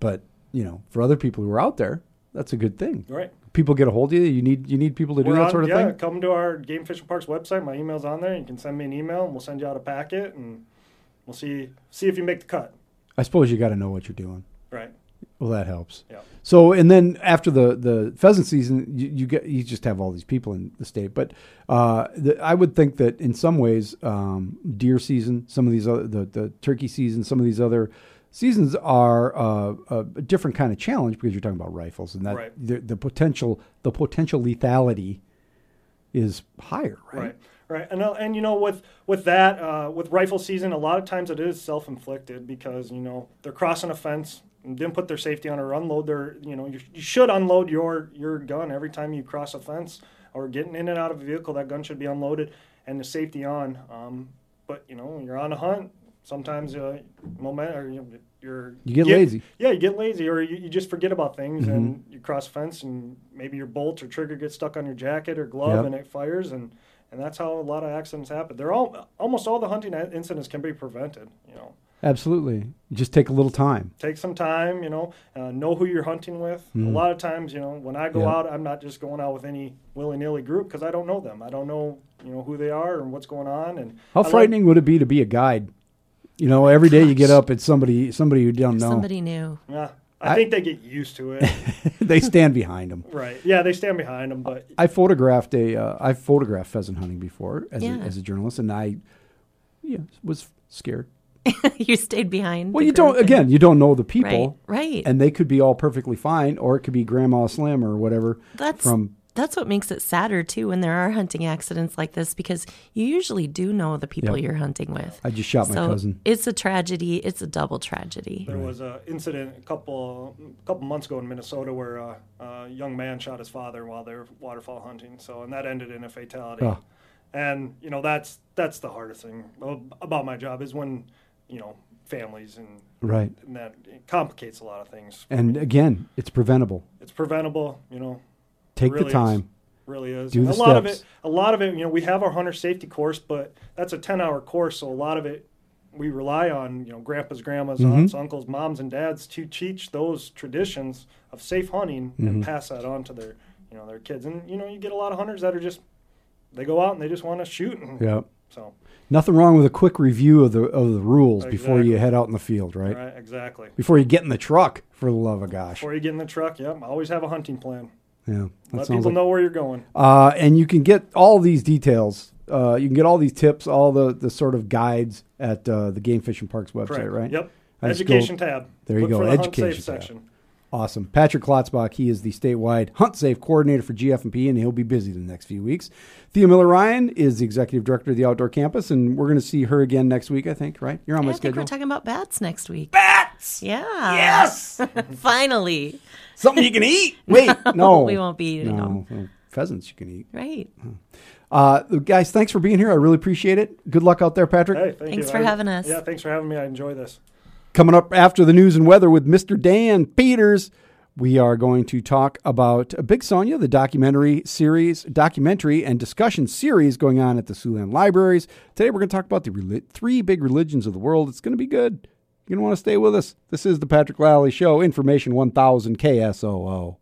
but you know, for other people who are out there, that's a good thing. right. People get a hold of you. You need you need people to do We're that on- sort of thing? yeah, thing. come to our Game Fish and Parks website. My email's on there. You can send me an email, and we'll send you out a packet, and we'll see see if you make the cut. I suppose you got to know what you're doing. Right. Well, that helps. Yeah. So, and then after the the pheasant season, you, you get you just have all these people in the state. But uh, the, I would think that in some ways, um, deer season, some of these other the, the turkey season, some of these other seasons are uh, a different kind of challenge because you're talking about rifles and that Right. the, the potential the potential lethality is higher, right? Right. Right, and uh, and you know with with that uh, with rifle season, a lot of times it is self inflicted because you know they're crossing a fence, and didn't put their safety on or unload their you know you, you should unload your your gun every time you cross a fence or getting in and out of a vehicle. That gun should be unloaded and the safety on. Um, but you know you're on a hunt. Sometimes uh, moment or you you're You get lazy. Yeah, you get lazy, or you, you just forget about things, Mm-hmm. and you cross a fence, and maybe your bolt or trigger gets stuck on your jacket or glove, Yep. and it fires, and and that's how a lot of accidents happen. They're all almost all the hunting incidents can be prevented. You know, Absolutely. Just take a little time. take some time. You know, uh, know who you're hunting with. A lot of times, you know, when I go Mm. Yeah. out, I'm not just going out with any willy nilly group because I don't know them. I don't know you know who they are and what's going on. And How I like- frightening would it be to be a guide? You know, every day you get up, it's somebody somebody you don't know. Somebody new. yeah, I, I- think they get used to it. they stand behind them. right? Yeah, they stand behind them, but I photographed a uh, I photographed pheasant hunting before as, Yeah. a, as a journalist, and I yeah was scared. you stayed behind. Well, you don't and- again. You don't know the people, Right, right. And they could be all perfectly fine, or it could be Grandma Slim or whatever. That's from that's what makes it sadder too when there are hunting accidents like this because you usually do know the people Yep. you're hunting with. I just shot my cousin. It's a tragedy. It's a double tragedy. There was an incident a couple a couple months ago in Minnesota where uh, a young man shot his father while they were waterfowl hunting. So and that ended in a fatality. Oh. And you know that's that's the hardest thing about my job is when you know families and, right. and that complicates a lot of things. And me. again, it's preventable. it's preventable. You know, Take really the is. time. really is. Do And the a lot of it, a lot of it, you know, we have our hunter safety course, but that's a ten-hour course, so a lot of it we rely on, you know, grandpas, grandmas, Mm-hmm. aunts, uncles, moms, and dads to teach those traditions of safe hunting Mm-hmm. and pass that on to their, you know, their kids. And you know, you get a lot of hunters that are just they go out and they just want to shoot. And, Yeah. So Nothing wrong with a quick review of the of the rules before you head out in the field, right? right, exactly. Before you get in the truck, for the love of gosh. Before you get in the truck, yep, always have a hunting plan. Yeah. Let people like- know where you're going. Uh, and you can get all these details. Uh, you can get all these tips, all the, the sort of guides at uh, the Game Fish and Parks website, Correct. right? Yep. I just go- Education tab. There you Look go, the education tab. section. Awesome. Patrick Klotzbach, he is the statewide Hunt Safe coordinator for GF&P, he'll be busy the next few weeks. Thea Miller Ryan is the executive director of the Outdoor Campus, and we're going to see her again next week, I think, right? You're on my I think we're talking about bats next week. Bats! Yeah. Yes! Finally. Something you can eat. Wait, no. We won't be eating no. them. Pheasants you can eat. Right. Uh, guys, thanks for being here. I really appreciate it. Good luck out there, Patrick. Hey, thank Thanks you. for I- having us. Yeah, thanks for having me. I enjoy this. Coming up after the news and weather with Mr. Dan Peters, we are going to talk about Big Sonia, the documentary series, documentary and discussion series going on at the Siouxland Libraries. Today we're going to talk about the three big religions of the world. It's going to be good. You're going to want to stay with us. This is the Patrick Lally Show, Information 1000 KSOO.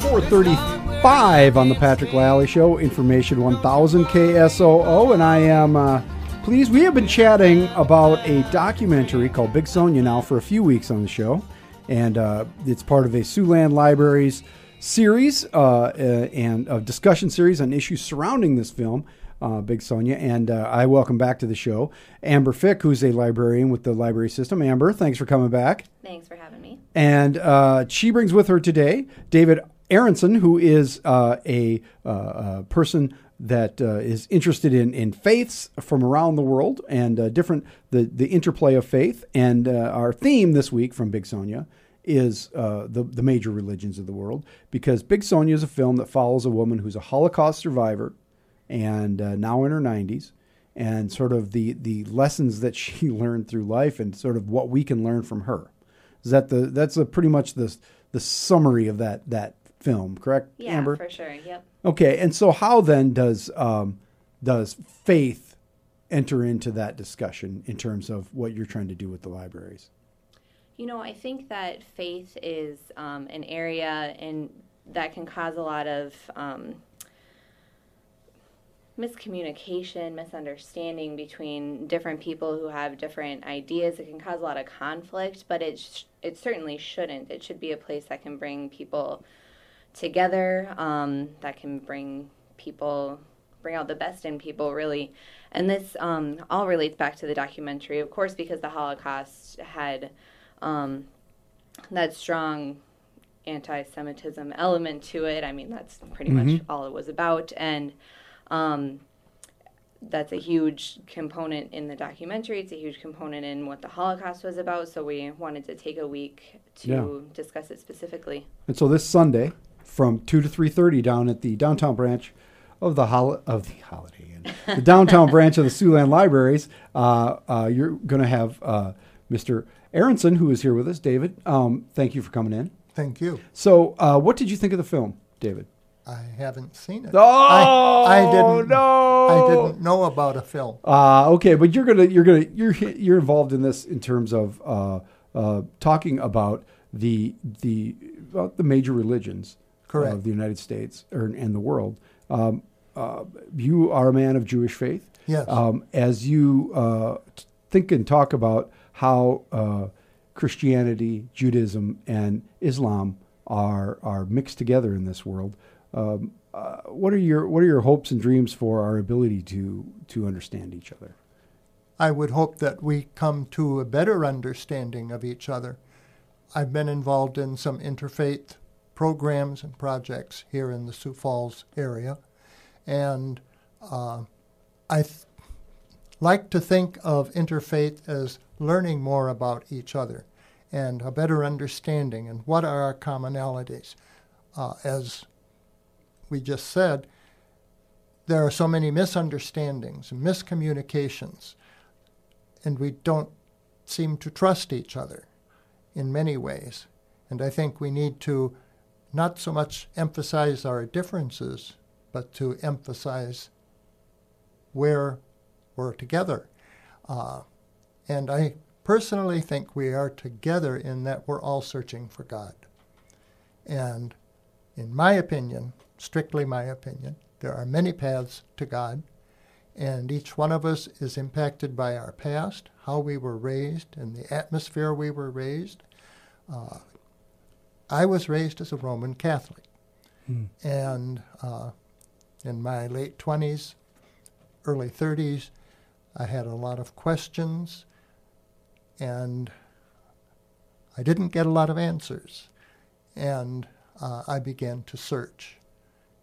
Four thirty 5 on The Patrick Lally Show, Information 1000 KSOO, and I am uh, pleased. We have been chatting about a documentary called Big Sonia now for a few weeks on the show, and uh, it's part of a Siouxland Libraries series uh, uh and a discussion series on issues surrounding this film. Uh, Big Sonia, and uh, I welcome back to the show Amber Fick, who's a librarian with the library system. Amber, thanks for coming back. Thanks for having me. And uh, she brings with her today David Aronson, who is uh, a, uh, uh, person that uh, is interested in, in faiths from around the world and uh, different the, the interplay of faith. And uh, our theme this week from Big Sonia is the, the major religions of the world because Big Sonia is a film that follows a woman who's a Holocaust survivor and now in her 90s and sort of the, the lessons that she learned through life and sort of what we can learn from her. Is that the that's a pretty much the the summary of that that film, correct, Yeah, Amber? for sure. Yep. Okay, and so how then does um, does faith enter into that discussion in terms of what you're trying to do with the libraries? You know, I think that faith is um, an area and that can cause a lot of um, miscommunication, misunderstanding between different people who have different ideas. It can cause a lot of conflict, but it sh- it certainly shouldn't. It should be a place that can bring people together, um, that can bring people bring out the best in people really. And this um, all relates back to the documentary of course because the holocaust had um, that strong anti-semitism element to it. I mean that's pretty much all it was about. And um, that's a huge component in the documentary. It's a huge component in what the holocaust was about. So we wanted to take a week to Yeah. discuss it specifically. And so this Sunday, from two to three thirty, down at the downtown branch of the hol- of the Holiday Inn, the downtown branch of the Siouxland Libraries, uh, uh, you're going to have uh, Mr. Aronson, who is here with us. David, um, thank you for coming in. Thank you. So, uh, what did you think of the film, David? I haven't seen it. Oh, I, I didn't. no. I didn't know about a film. Uh, okay, but you're gonna you're gonna you're you're involved in this in terms of uh, uh, talking about the the well, the major religions Correct. of the United States or, and the world. Um, uh, you are a man of Jewish faith. Yes. Um, as you uh, think and talk about how uh, Christianity, Judaism, and Islam are are mixed together in this world. Um, uh, what are your what are your hopes and dreams for our ability to to understand each other? I would hope that we come to a better understanding of each other. I've been involved in some interfaith programs and projects here in the Sioux Falls area, and uh, I th- like to think of interfaith as learning more about each other and a better understanding and what are our commonalities. Uh, as we just said, there are so many misunderstandings and miscommunications, and we don't seem to trust each other in many ways. And I think we need to not so much emphasize our differences, but to emphasize where we're together. Uh, and I personally think we are together in that we're all searching for God. And in my opinion, strictly my opinion, there are many paths to God, and each one of us is impacted by our past, how we were raised, and the atmosphere we were raised. Uh, I was raised as a Roman Catholic, and uh, in my late 20s, early 30s, I had a lot of questions, and I didn't get a lot of answers. And uh, I began to search.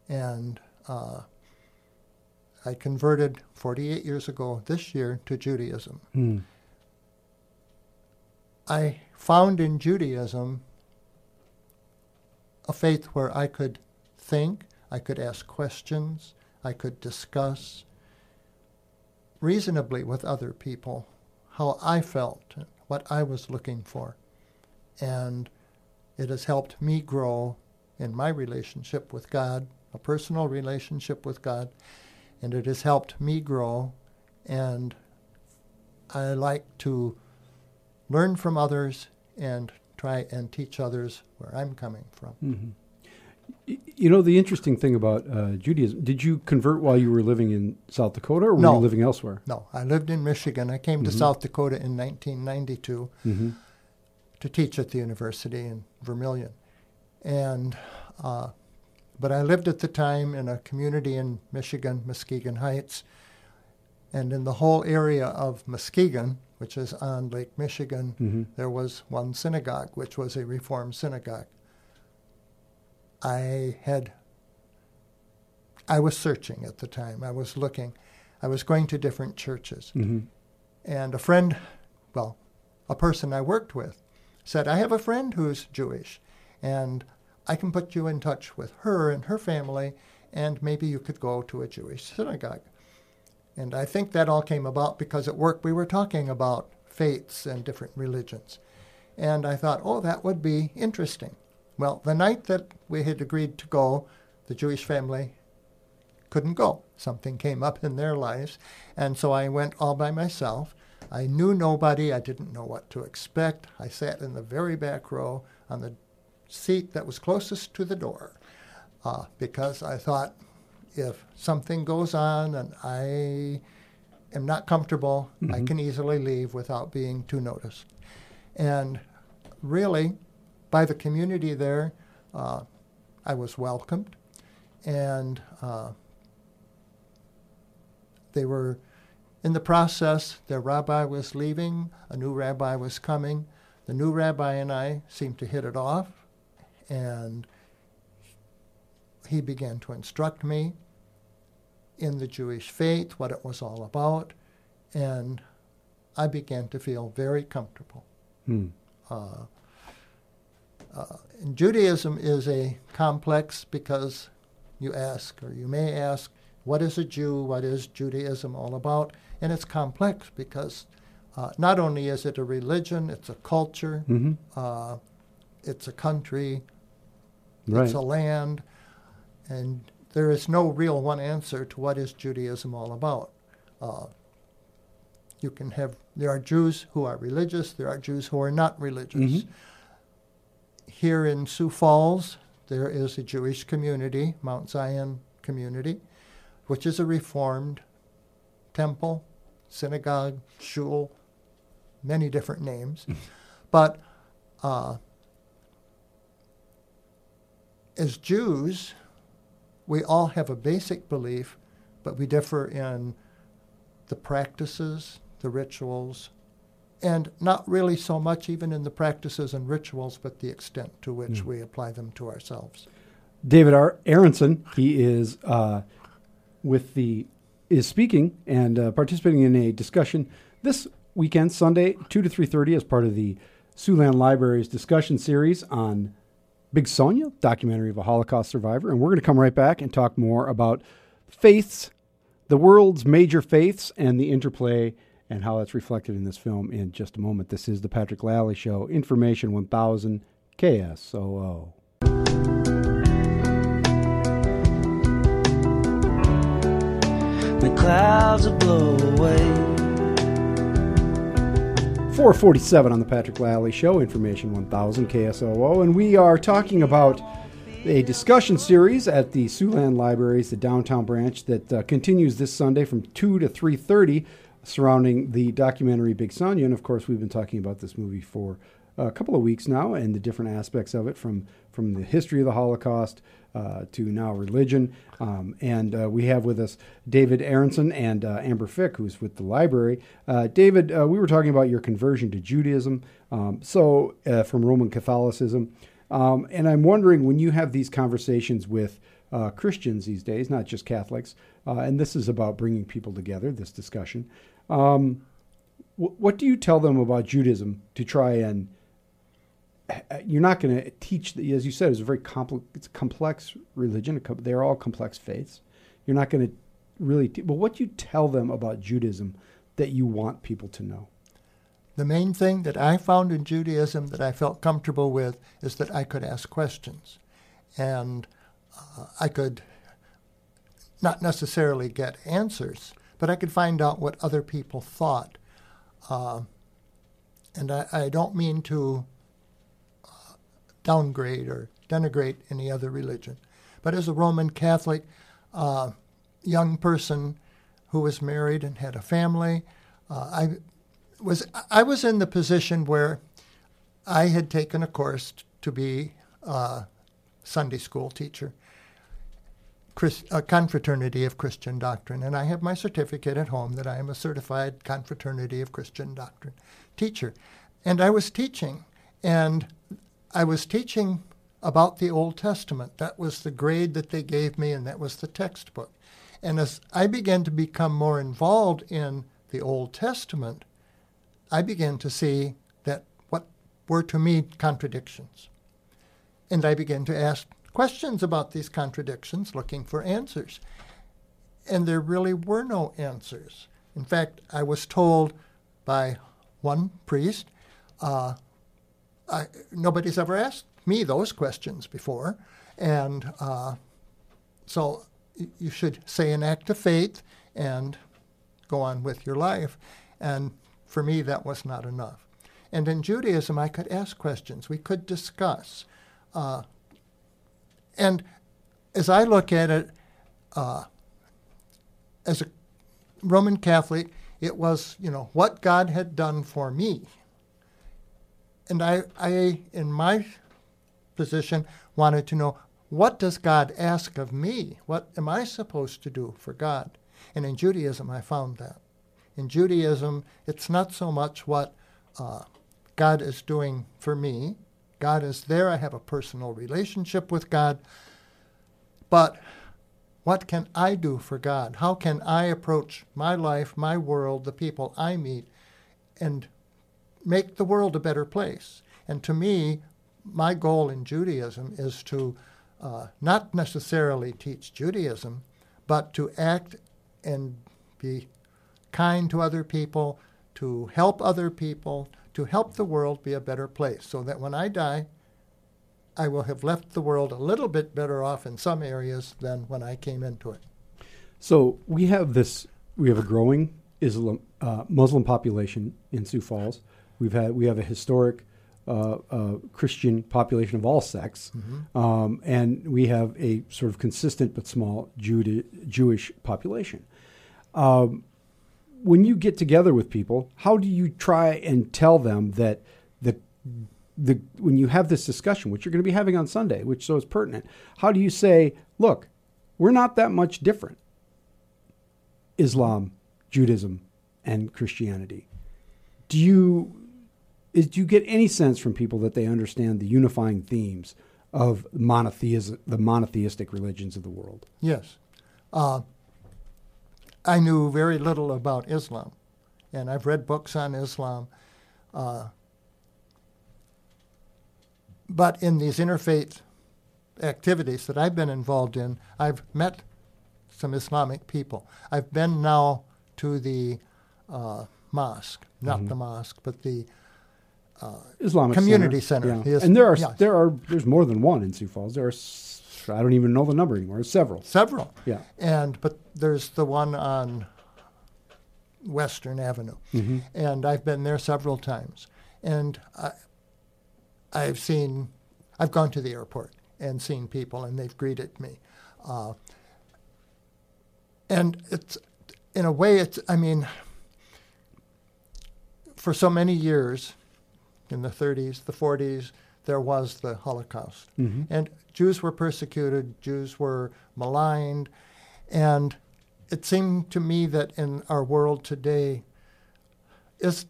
And uh, I converted 48 years ago this year to Judaism. I found in Judaism a faith where I could think, I could ask questions, I could discuss reasonably with other people how I felt, what I was looking for. And it has helped me grow in my relationship with God, a personal relationship with God, and it has helped me grow. And I like to learn from others and try and teach others where I'm coming from. hmm You know, the interesting thing about uh, Judaism, did you convert while you were living in South Dakota or were No. you living elsewhere? No, I lived in Michigan. I came to Mhm. South Dakota in 1992 hmm to teach at the university in Vermillion, and uh, but I lived at the time in a community in Michigan, Muskegon Heights, and in the whole area of Muskegon, which is on Lake Michigan, Mhm. there was one synagogue, which was a Reformed synagogue. I had I was searching at the time. I was looking. I was going to different churches. hmm And a friend, well, a person I worked with, said, I have a friend who's Jewish, and I can put you in touch with her and her family, and maybe you could go to a Jewish synagogue. And I think that all came about because at work we were talking about faiths and different religions. And I thought, oh, that would be interesting. Well, the night that we had agreed to go, the Jewish family couldn't go. Something came up in their lives. And so I went all by myself. I knew nobody. I didn't know what to expect. I sat in the very back row on the seat that was closest to the door uh, because I thought if something goes on and I am not comfortable, I Mhm. can easily leave without being too noticed. And really, by the community there, uh, I was welcomed. And uh, they were in the process, their rabbi was leaving, a new rabbi was coming. The new rabbi and I seemed to hit it off, and he began to instruct me in the Jewish faith, what it was all about, and I began to feel very comfortable. Hmm. Uh, uh, and Judaism is a complex because you ask, or you may ask, what is a Jew? What is Judaism all about? And it's complex because uh, not only is it a religion, it's a culture, Mhm. uh, it's a country, Right. it's a land, and there is no real one answer to what is Judaism all about. Uh, you can have there are Jews who are religious, there are Jews who are not religious. Mhm. Here in Sioux Falls, there is a Jewish community, Mount Zion community, which is a reformed temple, synagogue, shul, many different names. but uh, as Jews, we all have a basic belief, but we differ in the practices, the rituals, and not really so much even in the practices and rituals, but the extent to which Hmm. we apply them to ourselves. David R. Aronson, he is uh, with the is speaking and uh, participating in a discussion this weekend, Sunday, two to three thirty, as part of the Siouxland Library's discussion series on Big Sonia, documentary of a Holocaust survivor, and we're going to come right back and talk more about faiths, the world's major faiths, and the interplay and how that's reflected in this film in just a moment. This is the Patrick Lally Show, Information 1000 KSOO. The clouds will blow away. 447 on the Patrick Lally Show, Information 1000 KSOO, and we are talking about a discussion series at the Siouxland Libraries, the downtown branch, that uh, continues this Sunday from 2 to 3.30 surrounding the documentary Big Sonia. And of course, we've been talking about this movie for a couple of weeks now and the different aspects of it from, from the history of the Holocaust uh, to now religion. Um, and uh, we have with us David Aronson and uh, Amber Fick, who's with the library. Uh, David, uh, we were talking about your conversion to Judaism, um, so uh, from Roman Catholicism. Um, and I'm wondering when you have these conversations with Christians these days, not just Catholics, and this is about bringing people together, this discussion. Um, Wh- What do you tell them about Judaism to try and? You're not going to teach, the, as you said, it's a very complex, it's a complex religion. They're all complex faiths. You're not going to really. Te- but what do you tell them about Judaism that you want people to know? The main thing that I found in Judaism that I felt comfortable with is that I could ask questions. And uh, I could not necessarily get answers, but I could find out what other people thought. Uh, and I, I don't mean to downgrade or denigrate any other religion, but as a Roman Catholic uh, young person who was married and had a family, uh, I was I was in the position where I had taken a course to be a Sunday school teacher, a confraternity of Christian doctrine, and I have my certificate at home that I am a certified confraternity of Christian doctrine teacher, and I was teaching, and I was teaching about the Old Testament. That was the grade that they gave me, and that was the textbook. And as I began to become more involved in the Old Testament, I began to see that what were to me contradictions. And I began to ask questions about these contradictions, looking for answers. And there really were no answers. In fact, I was told by one priest, uh, I, nobody's ever asked me those questions before. And uh, so you should say an act of faith and go on with your life. And for me, that was not enough. And in Judaism, I could ask questions. We could discuss. Uh, and as I look at it, uh, as a Roman Catholic, it was, you know, what God had done for me. And I, I, in my position, wanted to know what does God ask of me? What am I supposed to do for God? And in Judaism, I found that. In Judaism, it's not so much what uh, God is doing for me. God is there. I have a personal relationship with God. But what can I do for God? How can I approach my life, my world, the people I meet, and make the world a better place? And to me, my goal in Judaism is to uh, not necessarily teach Judaism, but to act and be kind to other people, to help other people, to help the world be a better place, so that when I die, I will have left the world a little bit better off in some areas than when I came into it. So we have this. We have a growing Islam uh, Muslim population in Sioux Falls. We've had we have a historic uh, uh, Christian population of all sects, um, and we have a sort of consistent but small Juda- Jewish population. Um, when you get together with people, how do you try and tell them that the the when you have this discussion, which you're going to be having on Sunday, which so is pertinent, how do you say, look, we're not that much different. Islam, Judaism, and Christianity. Do you is, do you get any sense from people that they understand the unifying themes of monotheism, the monotheistic religions of the world? Yes. Uh, I knew very little about Islam, and I've read books on Islam. Uh, but in these interfaith activities that I've been involved in, I've met some Islamic people. I've been now to the uh, mosque, not Mhm. the mosque, but the uh, Islamic community center. Yeah. Yes. And there are Yeah. there are there's more than one in Sioux Falls. There are I don't even know the number anymore. There's several. Several. Yeah. And but there's the one on Western Avenue, Mhm. and I've been there several times, and I, I've seen, I've gone to the airport and seen people, and they've greeted me, uh, and it's in a way it's I mean, for so many years, in the 30s, the 40s, there was the Holocaust. Mhm. And Jews were persecuted, Jews were maligned, and it seemed to me that in our world today, is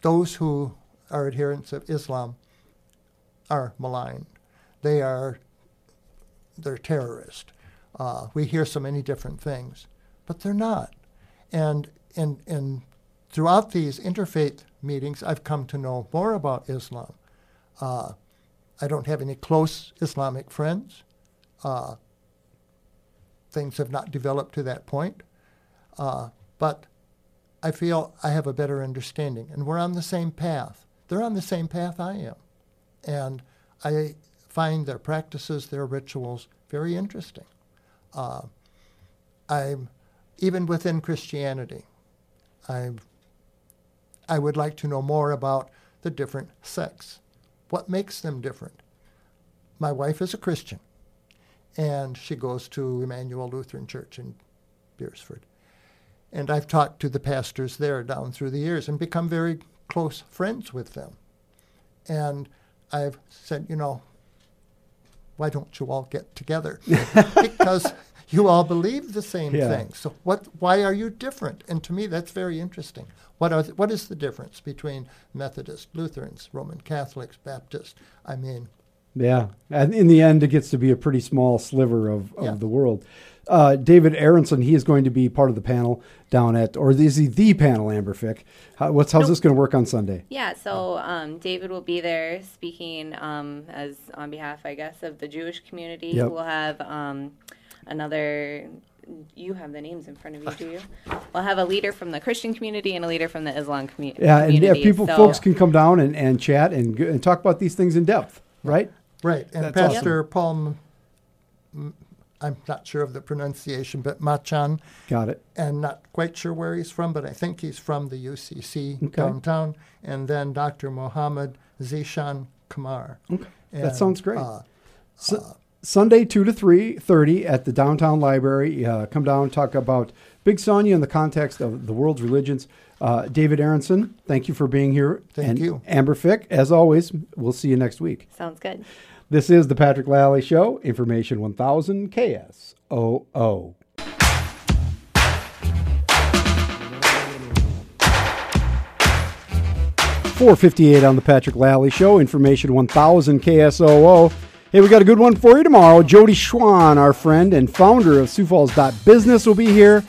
those who are adherents of Islam are maligned. They are they're terrorists. Uh, we hear so many different things, but they're not. And and and throughout these interfaith meetings, I've come to know more about Islam. Uh, I don't have any close Islamic friends. Uh, things have not developed to that point. Uh, but I feel I have a better understanding, and we're on the same path. They're on the same path I am. And I find their practices, their rituals, very interesting. Uh, I'm, even within Christianity, I, I would like to know more about the different sects. What makes them different? My wife is a Christian, and she goes to Emmanuel Lutheran Church in Beresford. And I've talked to the pastors there down through the years and become very close friends with them. And I've said, you know, why don't you all get together? because you all believe the same Yeah. thing. So what? Why are you different? And to me, that's very interesting. What are? what is the difference between Methodists, Lutherans, Roman Catholics, Baptists? I mean, Yeah, and in the end, it gets to be a pretty small sliver of, of Yeah. the world. Uh, David Aronson, he is going to be part of the panel down at, or is he the panel, Amber Fick? How, what's how's Nope. this going to work on Sunday? Yeah, so um, David will be there speaking um, as on behalf, I guess, of the Jewish community. Yep. We'll have um, another. You have the names in front of you, do you? We'll have a leader from the Christian community and a leader from the Islam commu- Yeah, and community. yeah, people, so, folks can come down and, and chat and, and talk about these things in depth, right? Right, and That's Pastor awesome. Paul, M- M- I'm not sure of the pronunciation, but Machan, Got it. and not quite sure where he's from, but I think he's from the UCC Okay. downtown. And then Dr. Mohammed Zishan Kamar. Okay. that sounds great. uh, Su- Sunday, two to three thirty at the downtown library. Uh, come down, and talk about Big Sonia in the context of the world's religions. Uh, David Aronson, thank you for being here. Thank and you. Amber Fick, as always, we'll see you next week. Sounds good. This is the Patrick Lalley Show, Information 1000 KSOO. Four fifty-eight on the Patrick Lalley Show, Information 1000 KSOO. Hey, we got a good one for you tomorrow. Jodi Schwan, our friend and founder of Sioux Falls Business, will be here.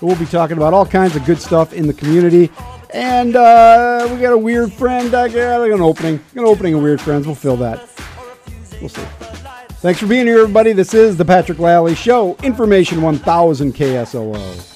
We'll be talking about all kinds of good stuff in the community. And uh, we got a weird friend. Yeah, like an opening, an opening of Weird Friends. We'll fill that. We'll see. Thanks for being here, everybody. This is the Patrick Lalley Show, Information 1000 KSOO.